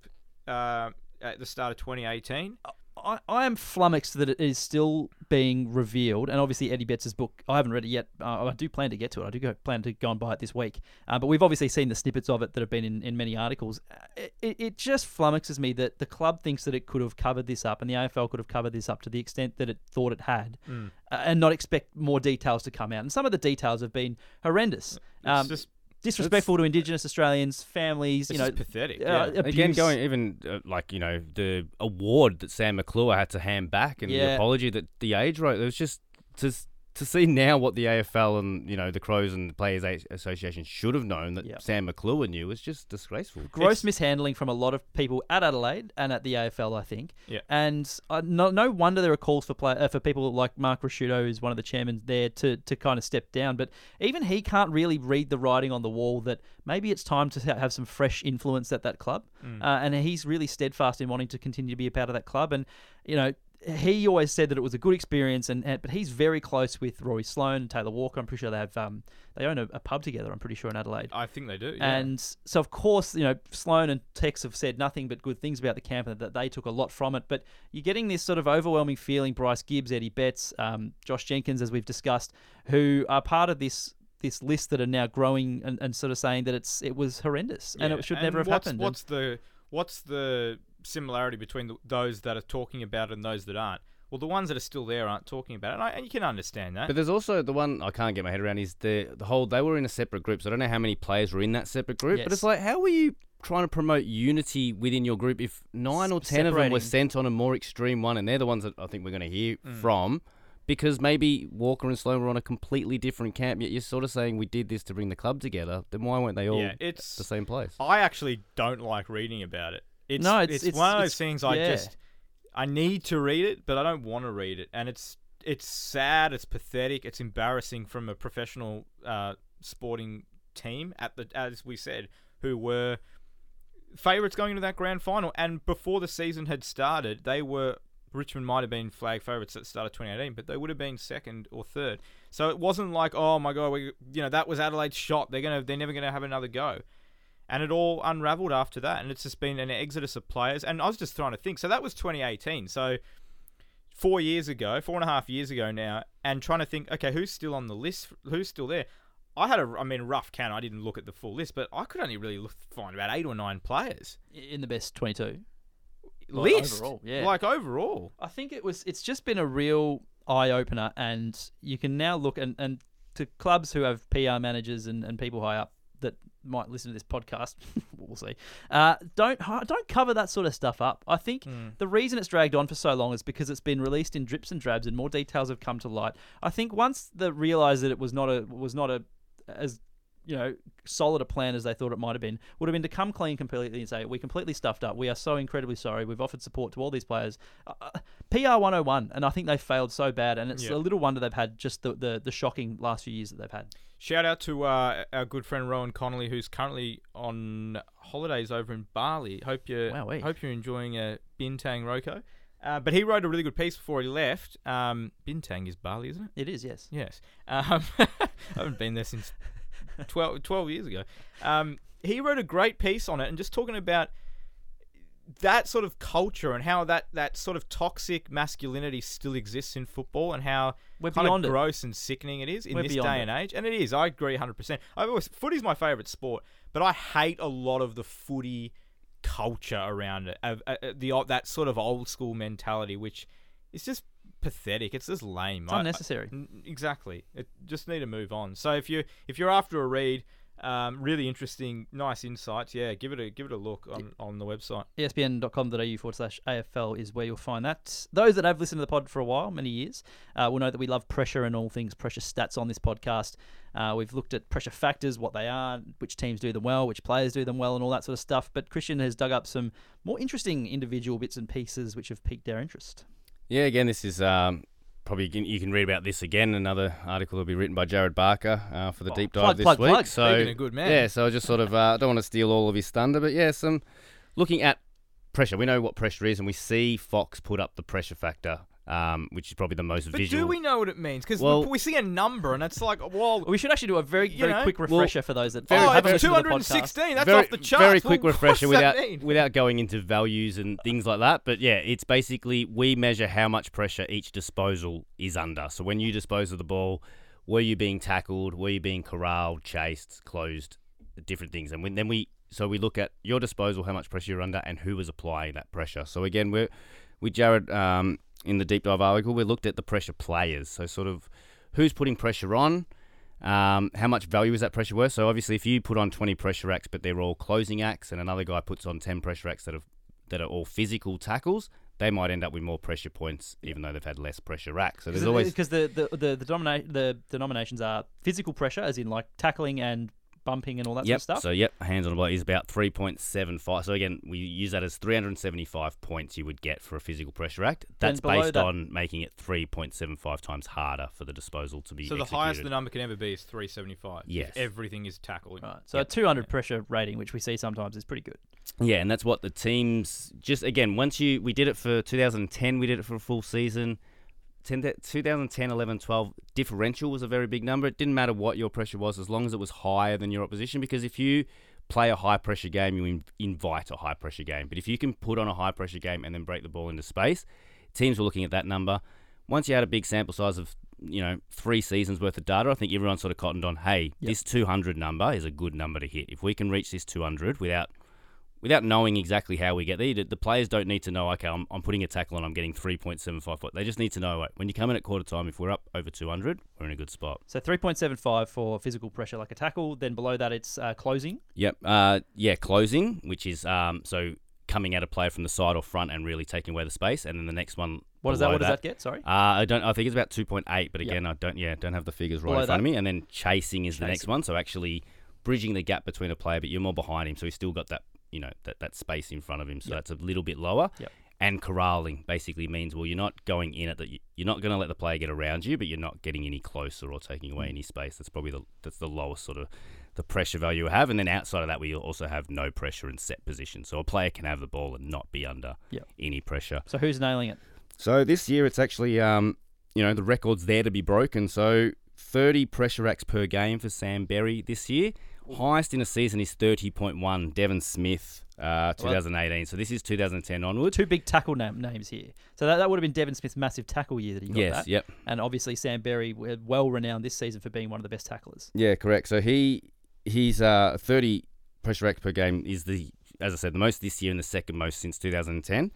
uh, at the start of 2018. I, I am flummoxed that it is still being revealed, and obviously Eddie Betts' book. I haven't read it yet. Uh, I do plan to get to it. I do go, plan to go and buy it this week. Uh, but we've obviously seen the snippets of it that have been in, in many articles. Uh, It, it just flummoxes me that the club thinks that it could have covered this up, and the AFL could have covered this up to the extent that it thought it had, uh, and not expect more details to come out. And some of the details have been horrendous. It's Um, just disrespectful to Indigenous Australians, families. you know, pathetic. uh, yeah. Again, going even uh, like you know the award that Sam McClure had to hand back and Yeah. the apology that the age wrote. It was just to s- to see now what the AFL and you know the Crows and the Players Association should have known that Yeah. Sam McClure knew was just disgraceful. gross It's- mishandling from a lot of people at Adelaide and at the AFL, I think. Yeah. And uh, no, no wonder there are calls for play, uh, for people like Mark Ricciuto, who's one of the chairmen there, to to kind of step down. But even he can't really read the writing on the wall that maybe it's time to have some fresh influence at that club. Mm. Uh, and he's really steadfast in wanting to continue to be a part of that club. And you know. He always said that it was a good experience, and, and but he's very close with Rory Sloane and Taylor Walker. I'm pretty sure they have um, they own a, a pub together. I'm pretty sure in Adelaide. I think they do. Yeah. And so, of course, you know, Sloane and Tex have said nothing but good things about the camp and that they took a lot from it. But you're getting this sort of overwhelming feeling Bryce Gibbs, Eddie Betts, um, Josh Jenkins, as we've discussed, who are part of this this list that are now growing and, and sort of saying that it's it was horrendous and Yeah, it should never have what's, happened. What's the what's the similarity between the, those that are talking about it and those that aren't? Well, the ones that are still there aren't talking about it, and, I, and you can understand that. But there's also the one I can't get my head around is the the whole they were in a separate group, so I don't know how many players were in that separate group. But it's like, how were you trying to promote unity within your group if nine or ten of them were sent on a more extreme one, and they're the ones that I think we're going to hear Mm. from? Because maybe Walker and Sloane were on a completely different camp, yet you're sort of saying we did this to bring the club together. Then why weren't they all yeah, it's the same place? I actually don't like reading about it. It's, No, it's, it's- it's- one of those things I yeah. just I need to read it, but I don't want to read it, and it's it's sad, it's pathetic, it's embarrassing from a professional uh, sporting team at the as we said who were favourites going into that grand final, and before the season had started, they were. Richmond might have been flag favourites at the start of 2018, but they would have been second or third. So it wasn't like, oh my god, we, you know, that was Adelaide's shot. They're gonna, they're never gonna have another go and it all unraveled after that and it's just been an exodus of players. And i was just trying to think. So that was 2018 so four years ago four and a half years ago now and trying to think okay who's still on the list? Who's still there? I had a i mean rough count. I didn't look at the full list but i could only really look, find about eight or nine players. In the best 22. Well, list? overall, yeah. like overall. I think it was. It's just been a real eye opener, and you can now look and, and to clubs who have PR managers and, and people high up that might listen to this podcast. we'll see. Uh, don't don't cover that sort of stuff up. I think the reason it's dragged on for so long is because it's been released in drips and drabs, and more details have come to light. I think once they realised that it was not a was not a as you know, solid a plan as they thought it might have been, would have been to come clean completely and say, we completely stuffed up. We are so incredibly sorry. We've offered support to all these players. Uh, uh, PR 101, and I think they failed so bad, and it's Yeah. a little wonder they've had just the, the, the shocking last few years that they've had. Shout out to uh, our good friend Rowan Connolly, who's currently on holidays over in Bali. Hope you Wowee. hope you're enjoying a bintang roko. Uh, but he wrote a really good piece before he left. Um, bintang is Bali, isn't it? It is, yes. Yes. Um, I haven't been there since 12, 12 years ago. Um, he wrote a great piece on it and just talking about that sort of culture and how that, that sort of toxic masculinity still exists in football and how We're kind beyond of it. gross and sickening it is in We're this day it. and age. And it is. I agree 100%. I've always, footy's my favourite sport, but I hate a lot of the footy culture around it. Uh, uh, the, that sort of old school mentality, which is just pathetic. It's just lame. It's I- I- unnecessary. N- Exactly. It just need to move on. So if you if you're after a read, um, really interesting, nice insights. Yeah, give it a give it a look on, on the website. Espn.com.au forward slash AFL is where you'll find that. Those that have listened to the pod for a while, many years, uh, will know that we love pressure and all things pressure stats on this podcast. Uh, we've looked at pressure factors, what they are, which teams do them well, which players do them well, and all that sort of stuff. But Christian has dug up some more interesting individual bits and pieces which have piqued our interest. Yeah, again, this is um, probably you can, you can read about this again. Another article will be written by Jared Barker uh, for the Oh, deep plug, dive this plug, week. plug. So of good man. yeah, so I just sort of uh, don't want to steal all of his thunder, but yeah, some looking at pressure. We know what pressure is, and we see Fox put up the pressure factor, um, which is probably the most But visual. do we know what it means? Because Well- we see a number and it's like, well, We should actually do a very, You very know, quick well, refresher for those that very- oh, haven't it's listened to the podcast. 216. That's very, off the charts. Very quick Well, refresher without without going into values and things like that. But yeah, it's basically we measure how much pressure each disposal is under. So when you dispose of the ball, were you being tackled? Were you being corralled, chased, closed, different things, and when, then we so we look at your disposal, how much pressure you're under, and who was applying that pressure. So again, we're with Jared um, in the deep dive article, we looked at the pressure players. So sort of who's putting pressure on. Um, how much value is that pressure worth? So obviously, if you put on 20 pressure acts, but they're all closing acts, and another guy puts on 10 pressure acts that have that are all physical tackles, they might end up with more pressure points, even though they've had less pressure acts. So there's always because the the the the, domina- the denominations are physical pressure, as in like tackling and bumping and all that yep. sort of stuff. So yep, hands on the ball is about 3.75. So again, we use that as 375 points you would get for a physical pressure act. That's based that- on making it 3.75 times harder for the disposal to be So the highest the number can ever be is 375. if Yes. everything is tackling. Right. So a 200 pressure rating, which we see sometimes, is pretty good. Yeah, and that's what the teams just again once you we did it for 2010, we did it for a full season. 10, 2010, 11, 12 differential was a very big number. It didn't matter what your pressure was as long as it was higher than your opposition because if you play a high pressure game, you invite a high pressure game. But if you can put on a high pressure game and then break the ball into space, teams were looking at that number. Once you had a big sample size of you know three seasons worth of data, I think everyone sort of cottoned on, hey, this 200 number is a good number to hit. If we can reach this 200 without without knowing exactly how we get there, the players don't need to know, okay, I'm, I'm putting a tackle and I'm getting 3.75 foot. They just need to know, like, when you come in at quarter time, if we're up over 200, we're in a good spot. So 3.75 for physical pressure, like a tackle. Then below that, it's uh, closing. Yep. Uh, yeah, closing, which is um, so coming at a player from the side or front and really taking away the space. And then the next one. What is that? What does that get? Sorry. Uh, I don't. I think it's about two point eight, but Yep. again, I don't. Yeah, don't have the figures right Below in front that? of me. And then chasing is the next one. So actually bridging the gap between a player, but you're more behind him, so he's still got that you know that, that space in front of him. So Yep. that's a little bit lower. Yep. And corralling basically means well, you're not going in at that. You're not going to let the player get around you, but you're not getting any closer or taking Mm. away any space. That's probably the that's the lowest sort of the pressure value we have. And then outside of that, we also have no pressure in set position. So a player can have the ball and not be under Yep. any pressure. So who's nailing it? So this year it's actually, um, you know, the record's there to be broken. So 30 pressure acts per game for Sam Berry this year. Highest in a season is 30.1. Devon Smith, uh, 2018. So this is 2010 onward. Two big tackle nam- names here. So that, that would have been Devon Smith's massive tackle year that he got Yes, that. yep. And obviously Sam Berry, w- well renowned this season for being one of the best tacklers. Yeah, correct. So he he's uh, 30 pressure acts per game is the, as I said, the most this year and the second most since 2010.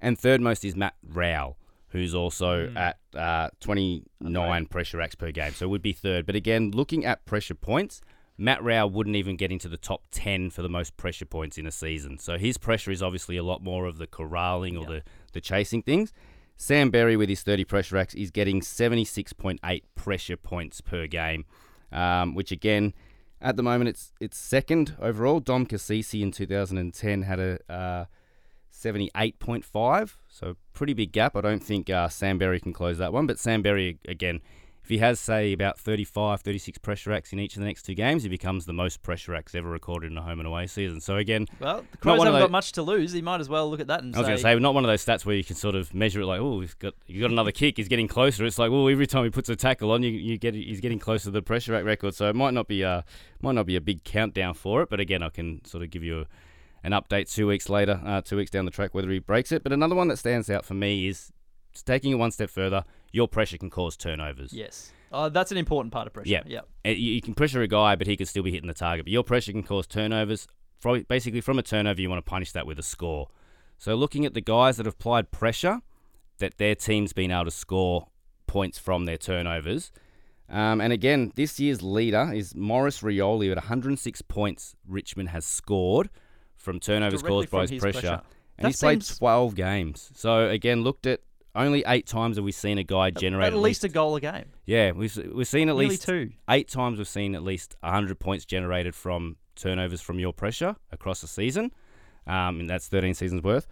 And third most is Matt Rowell, who's also at uh, 29 pressure acts per game. So would be third. But again, looking at pressure points, Matt Rowell wouldn't even get into the top 10 for the most pressure points in a season. So his pressure is obviously a lot more of the corralling or the, the chasing things. Sam Berry with his 30 pressure acts is getting 76.8 pressure points per game, um, which again, At the moment, it's it's second overall. Dom Cassisi in 2010 had a uh, 78.5, so pretty big gap. I don't think uh, Sam Berry can close that one, but Sam Berry, again, he has, say, about 35, 36 pressure acts in each of the next two games, he becomes the most pressure acts ever recorded in a home and away season. So, again, Well, the Not Crows haven't tho- got much to lose. He might as well look at that and I was say, going to say, not one of those stats where you can sort of measure it like, oh, he's got you got another kick, he's getting closer. It's like, well, every time he puts a tackle on, you you get he's getting closer to the pressure act record. So it might not be a might not be a big countdown for it, but again, I can sort of give you a, an update two weeks later, uh, two weeks down the track, whether he breaks it. But another one that stands out for me is taking it one step further. Your pressure can cause turnovers. yes. Oh, that's an important part of pressure. Yeah. Yeah. Uh, You you can pressure a guy, but he could still be hitting the target. But your pressure can cause turnovers. Fro- Basically, from a turnover, you want to punish that with a score. So, looking at the guys that have applied pressure, that their team's been able to score points from their turnovers. Um, and again, this year's leader is Maurice Rioli at 106 points. Richmond has scored from turnovers Directly caused by from his pressure, pressure. and That he's played 12 games. So again, looked at only eight times have we seen a guy generate At least a goal a game. yeah, we've we've seen at Nearly least two. eight times. We've seen at least hundred points generated from turnovers from your pressure across the season, um, and that's thirteen seasons worth.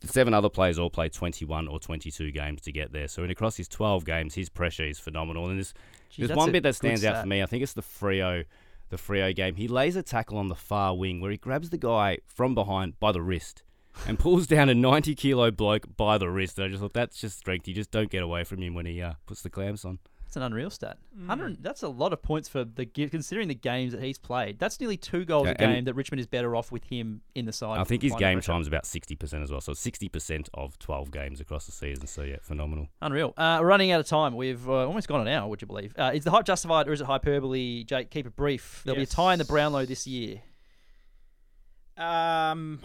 The seven other players all played twenty-one or twenty-two games to get there. So, in across his twelve games, his pressure is phenomenal. And there's Gee, there's one bit that stands out for me. I think it's the Freo, the Freo game. He lays a tackle on the far wing where he grabs the guy from behind by the wrist. And pulls down a 90 kilo bloke by the wrist. And I just thought that's just strength. You just don't get away from him when he uh, puts the clamps on. That's an unreal stat. Mm. that's a lot of points for the considering the games that he's played. That's nearly two goals Yeah, a game that Richmond is better off with him in the side. I think his game pressure. time's about 60% as well. So 60% of 12 games across the season. So, yeah, phenomenal. Unreal. Uh, running out of time. We've uh, almost gone an hour, would you believe? Uh, is the hype justified or is it hyperbole? Jake, keep it brief. There'll be a tie in the Yes. Brownlow this year. Um,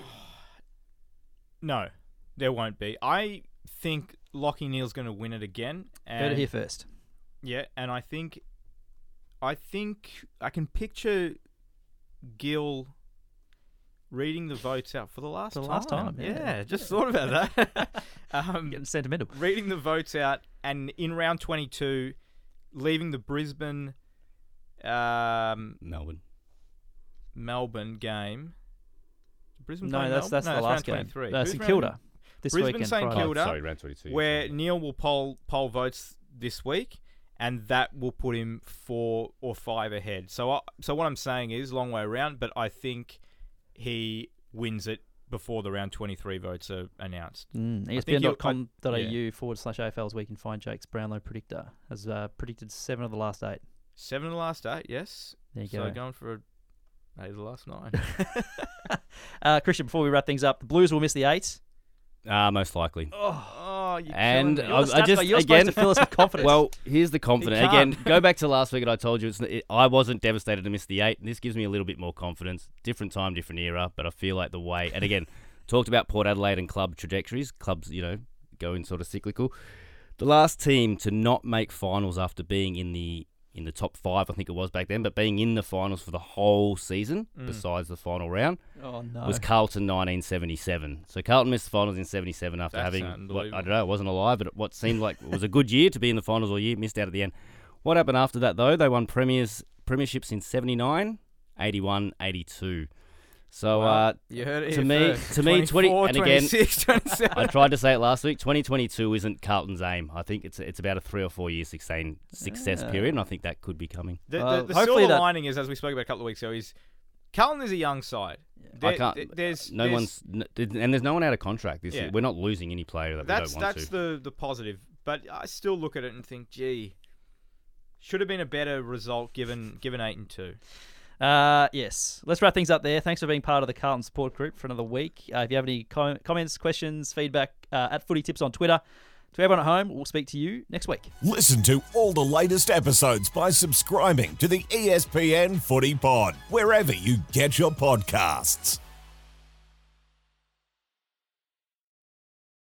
no, there won't be. I think Lachie Neale's going to win it again. And Heard it here first. Yeah, and I think, I think I can picture Gill reading the votes out for the last For the time. last time, yeah. yeah, just thought about that. um, Getting sentimental. reading the votes out, and in round twenty-two, leaving the Brisbane, um, Melbourne. Melbourne game. Brisbane No, that's that's No, the last game. 23. Uh, Who's St round- Kilda this Brisbane, weekend. St Friday. Kilda. Oh, sorry, round 22. where Neale will poll poll votes this week, and that will put him four or five ahead. So, I, so what I'm saying is long way around, but I think he wins it before the round 23 votes are announced. Mm, I think he'll- ESPN.com.au yeah. forward slash AFLs where you can find Jake's Brownlow predictor. Has uh, predicted seven of the last eight. Seven of the last eight, yes. There you so go. going for a, eight of the last nine. Uh, Christian, before we wrap things up, the Blues will miss the eight. Uh, most likely. oh, you're And. You're the I- I just-. You're again- supposed to fill us with confidence. Well, here's the confidence. Again, go back to last week, and I told you it's, it, I wasn't devastated to miss the eight. This gives me a little bit more confidence. Different time, different era, but I feel like the way. And again, talked about Port Adelaide and club trajectories. Clubs, you know, going sort of cyclical. The last team to not make finals after being in the in the top five, I think it was back then, but being in the finals for the whole season, Mm. besides the final round, oh no. was Carlton 1977. So Carlton missed the finals in 77 after That's having, what, I don't know, it wasn't alive, but what seemed like it was a good year to be in the finals all year, missed out at the end. What happened after that, though? They won premiers premierships in 79, 81, 82. So Well, uh, you heard it to me- first. to me, 20 and again- I tried to say it last week. 2022 isn't Carlton's aim. I think it's it's about a three or four year success success Yeah. period, and I think that could be coming. The, Well, the, the hopefully silver that- lining is, as we spoke about a couple of weeks ago, is Carlton is a young side. I can't. there's no there's- one's n- and there's no one out of contract this Yeah. We're not losing any player that That's we don't want that's to. the the positive, but I still look at it and think, gee, should have been a better result given given eight and two. Uh, yes. Let's wrap things up there. Thanks for being part of the Carlton support group for another week. Uh, if you have any com- comments, questions, feedback, uh, at Footy Tips on Twitter. To everyone at home, we'll speak to you next week. Listen to all the latest episodes by subscribing to the ESPN Footy Pod, wherever you get your podcasts.